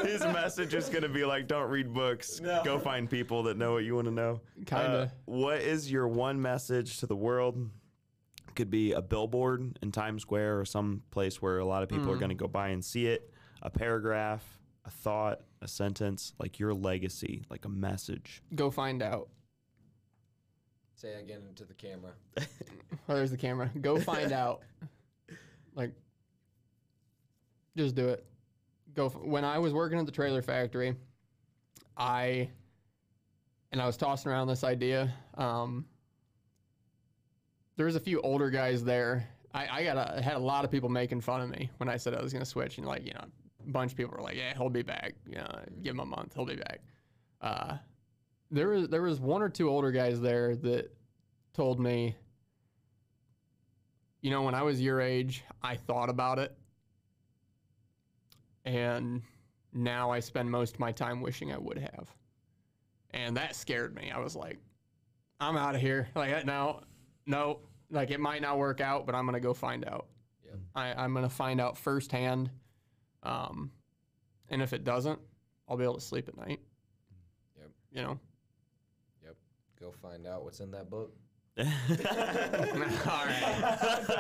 Speaker 2: His message is going to be like, don't read books.
Speaker 1: No.
Speaker 2: Go find people that know what you want to know. Uh,
Speaker 3: Kinda.
Speaker 2: what is your one message to the world? Could be a billboard in Times Square or some place where a lot of people are going to go by and see it. A paragraph, a thought, a sentence, like your legacy, like a message.
Speaker 3: Go find out.
Speaker 1: Say again into the camera.
Speaker 3: Oh, there's the camera. Go find out. Like, just do it. Go. F- when I was working at the trailer factory, I and I was tossing around this idea. Um, there was a few older guys there. I, I got a, had a lot of people making fun of me when I said I was going to switch, and like you know, a bunch of people were like, "Yeah, he'll be back. You know, give him a month, he'll be back." Uh, there was there was one or two older guys there that told me, you know, when I was your age, I thought about it, and now I spend most of my time wishing I would have, and that scared me. I was like, I'm out of here. Like, no, no, like it might not work out, but I'm gonna go find out.
Speaker 1: Yep.
Speaker 3: I, I'm gonna find out firsthand, um, and if it doesn't, I'll be able to sleep at night.
Speaker 1: Yep.
Speaker 3: You know, Yep.
Speaker 1: go find out what's in that book.
Speaker 3: All right.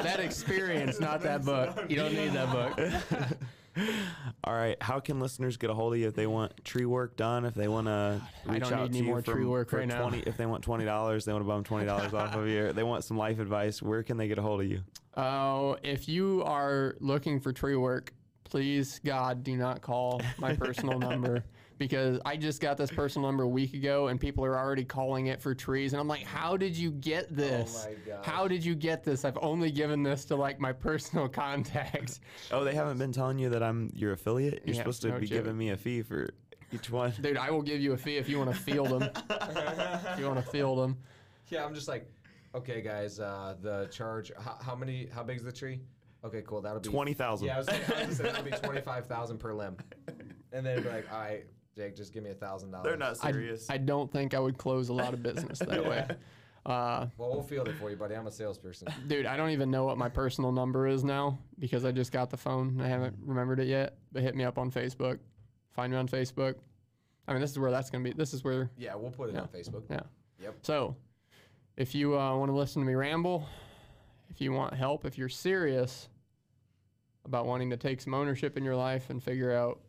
Speaker 3: that experience, not that book. You don't need that book.
Speaker 2: All right. How can listeners get a hold of you if they want tree work done? If they want to reach out to you for,
Speaker 3: tree work
Speaker 2: for
Speaker 3: right now.
Speaker 2: 20, if they want twenty dollars, they want to bum twenty dollars off of you. They want some life advice. Where can they get a hold of you?
Speaker 3: Oh, if you are looking for tree work, please God do not call my personal number because I just got this personal number a week ago and people are already calling it for trees and I'm like, how did you get this?
Speaker 1: my gosh.
Speaker 3: How did you get this? I've only given this to like my personal contacts.
Speaker 2: Oh, they haven't been telling you that I'm your affiliate. You're
Speaker 3: Yeah,
Speaker 2: supposed to
Speaker 3: no
Speaker 2: be
Speaker 3: joke.
Speaker 2: giving me a fee for each one.
Speaker 3: Dude, I will give you a fee if you want to field them. if you want to field them.
Speaker 1: Yeah, I'm just like, okay, guys, uh, the charge. How, how many? How big's the tree? Okay, cool. That'll be
Speaker 2: Twenty thousand.
Speaker 1: Yeah, I was, saying, I was gonna that'll be twenty five thousand per limb, and then be like, all right, Jake, just give me a thousand dollars.
Speaker 2: They're not
Speaker 3: I,
Speaker 2: serious.
Speaker 3: I don't think I would close a lot of business that way. Uh,
Speaker 1: Well, we'll field it for you, buddy. I'm a salesperson.
Speaker 3: Dude, I don't even know what my personal number is now because I just got the phone and I haven't remembered it yet. But hit me up on Facebook. Find me on Facebook. I mean, this is where that's going to be. This is where,
Speaker 1: Yeah, we'll put it
Speaker 3: Yeah.
Speaker 1: on Facebook.
Speaker 3: yeah.
Speaker 1: Yep.
Speaker 3: So, if you uh, want to listen to me ramble, if you want help, if you're serious about wanting to take some ownership in your life and figure out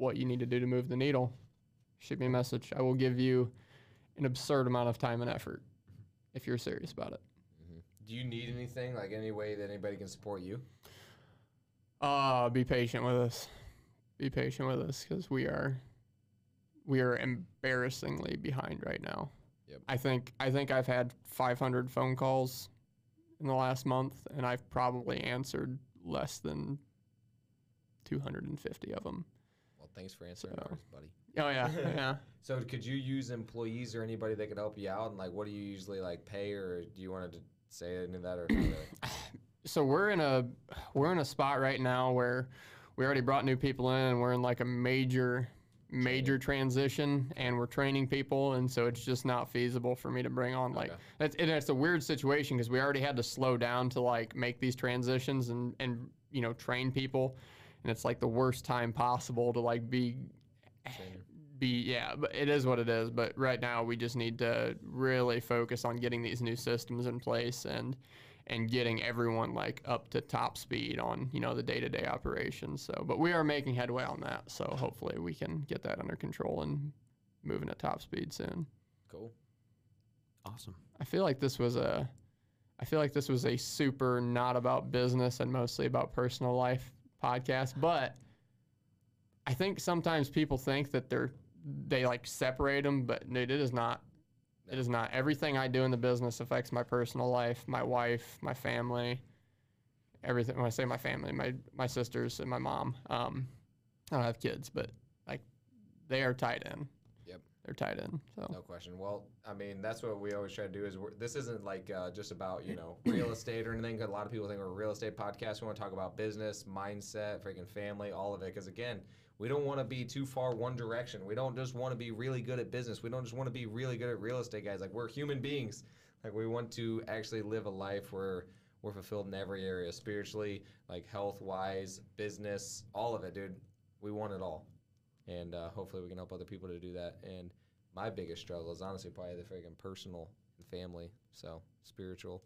Speaker 3: what you need to do to move the needle, shoot me a message. I will give you an absurd amount of time and effort if you're serious about it.
Speaker 1: Do you need anything? Like any way that anybody can support you?
Speaker 3: Uh, be patient with us. Be patient with us because we are we are embarrassingly behind right now.
Speaker 1: Yep.
Speaker 3: I think I think I've had 500 phone calls in the last month, and I've probably answered less than 250 of them.
Speaker 1: Well, thanks for answering
Speaker 3: So-
Speaker 1: ours, buddy.
Speaker 3: Oh yeah, yeah.
Speaker 1: So, could you use employees or anybody that could help you out? And like, what do you usually like pay, or do you want to say any of that, or really?
Speaker 3: so we're in a we're in a spot right now where we already brought new people in and we're in like a major major transition and we're training people and so it's just not feasible for me to bring on like
Speaker 1: Okay.
Speaker 3: that's and it's a weird situation because we already had to slow down to like make these transitions and and you know train people and it's like the worst time possible to like be
Speaker 1: Training.
Speaker 3: be yeah but it is what it is but right now we just need to really focus on getting these new systems in place and and getting everyone like up to top speed on you know the day-to-day operations so but we are making headway on that so hopefully we can get that under control and moving at top speed soon
Speaker 1: Cool.
Speaker 2: Awesome.
Speaker 3: i feel like this was a i feel like this was a super not about business and mostly about personal life podcast but i think sometimes people think that they're they like separate them but it is not. It is not. Everything i do in the business affects my personal life my wife my family everything. When i say my family my my sisters and my mom um i don't have kids but like they are tied in They're tied in so
Speaker 1: No question. Well, I mean, that's what we always try to do. Is we're, this isn't like uh, just about you know real estate or anything. 'cause a lot of people think we're a real estate podcast. We want to talk about business, mindset, freaking family, all of it. Because again, we don't want to be too far one direction. We don't just want to be really good at business. We don't just want to be really good at real estate, guys. Like we're human beings. Like we want to actually live a life where we're fulfilled in every area, spiritually, like health wise, business, all of it, dude. We want it all and uh, hopefully we can help other people to do that. And my biggest struggle is honestly probably the freaking personal and family. So spiritual,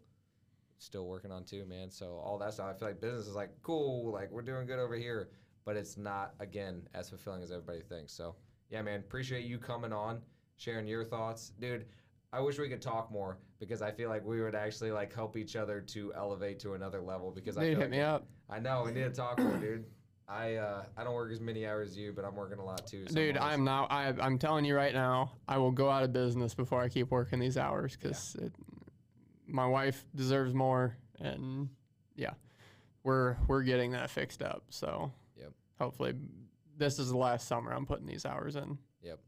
Speaker 1: still working on too, man. So all that stuff, I feel like business is like cool, like we're doing good over here, but it's not again as fulfilling as everybody thinks. So yeah, man, appreciate you coming on, sharing your thoughts, dude. I wish we could talk more because I feel like we would actually like help each other to elevate to another level. Because I
Speaker 3: Dude,
Speaker 1: feel
Speaker 3: hit
Speaker 1: like
Speaker 3: me up
Speaker 1: I know we need to talk more, dude. I uh, I don't work as many hours as you, but I'm working a lot too. so
Speaker 3: dude i'm not I, i'm telling you right now i will go out of business before i keep working these hours because my wife deserves more and yeah we're we're getting that fixed up so
Speaker 1: Yep.
Speaker 3: hopefully this is the last summer i'm putting these hours in
Speaker 1: Yep.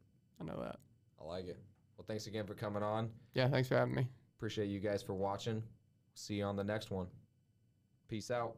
Speaker 3: i know that
Speaker 1: I like it. Well, thanks again for coming on.
Speaker 3: yeah thanks for having me
Speaker 1: Appreciate you guys for watching. See you on the next one. Peace out.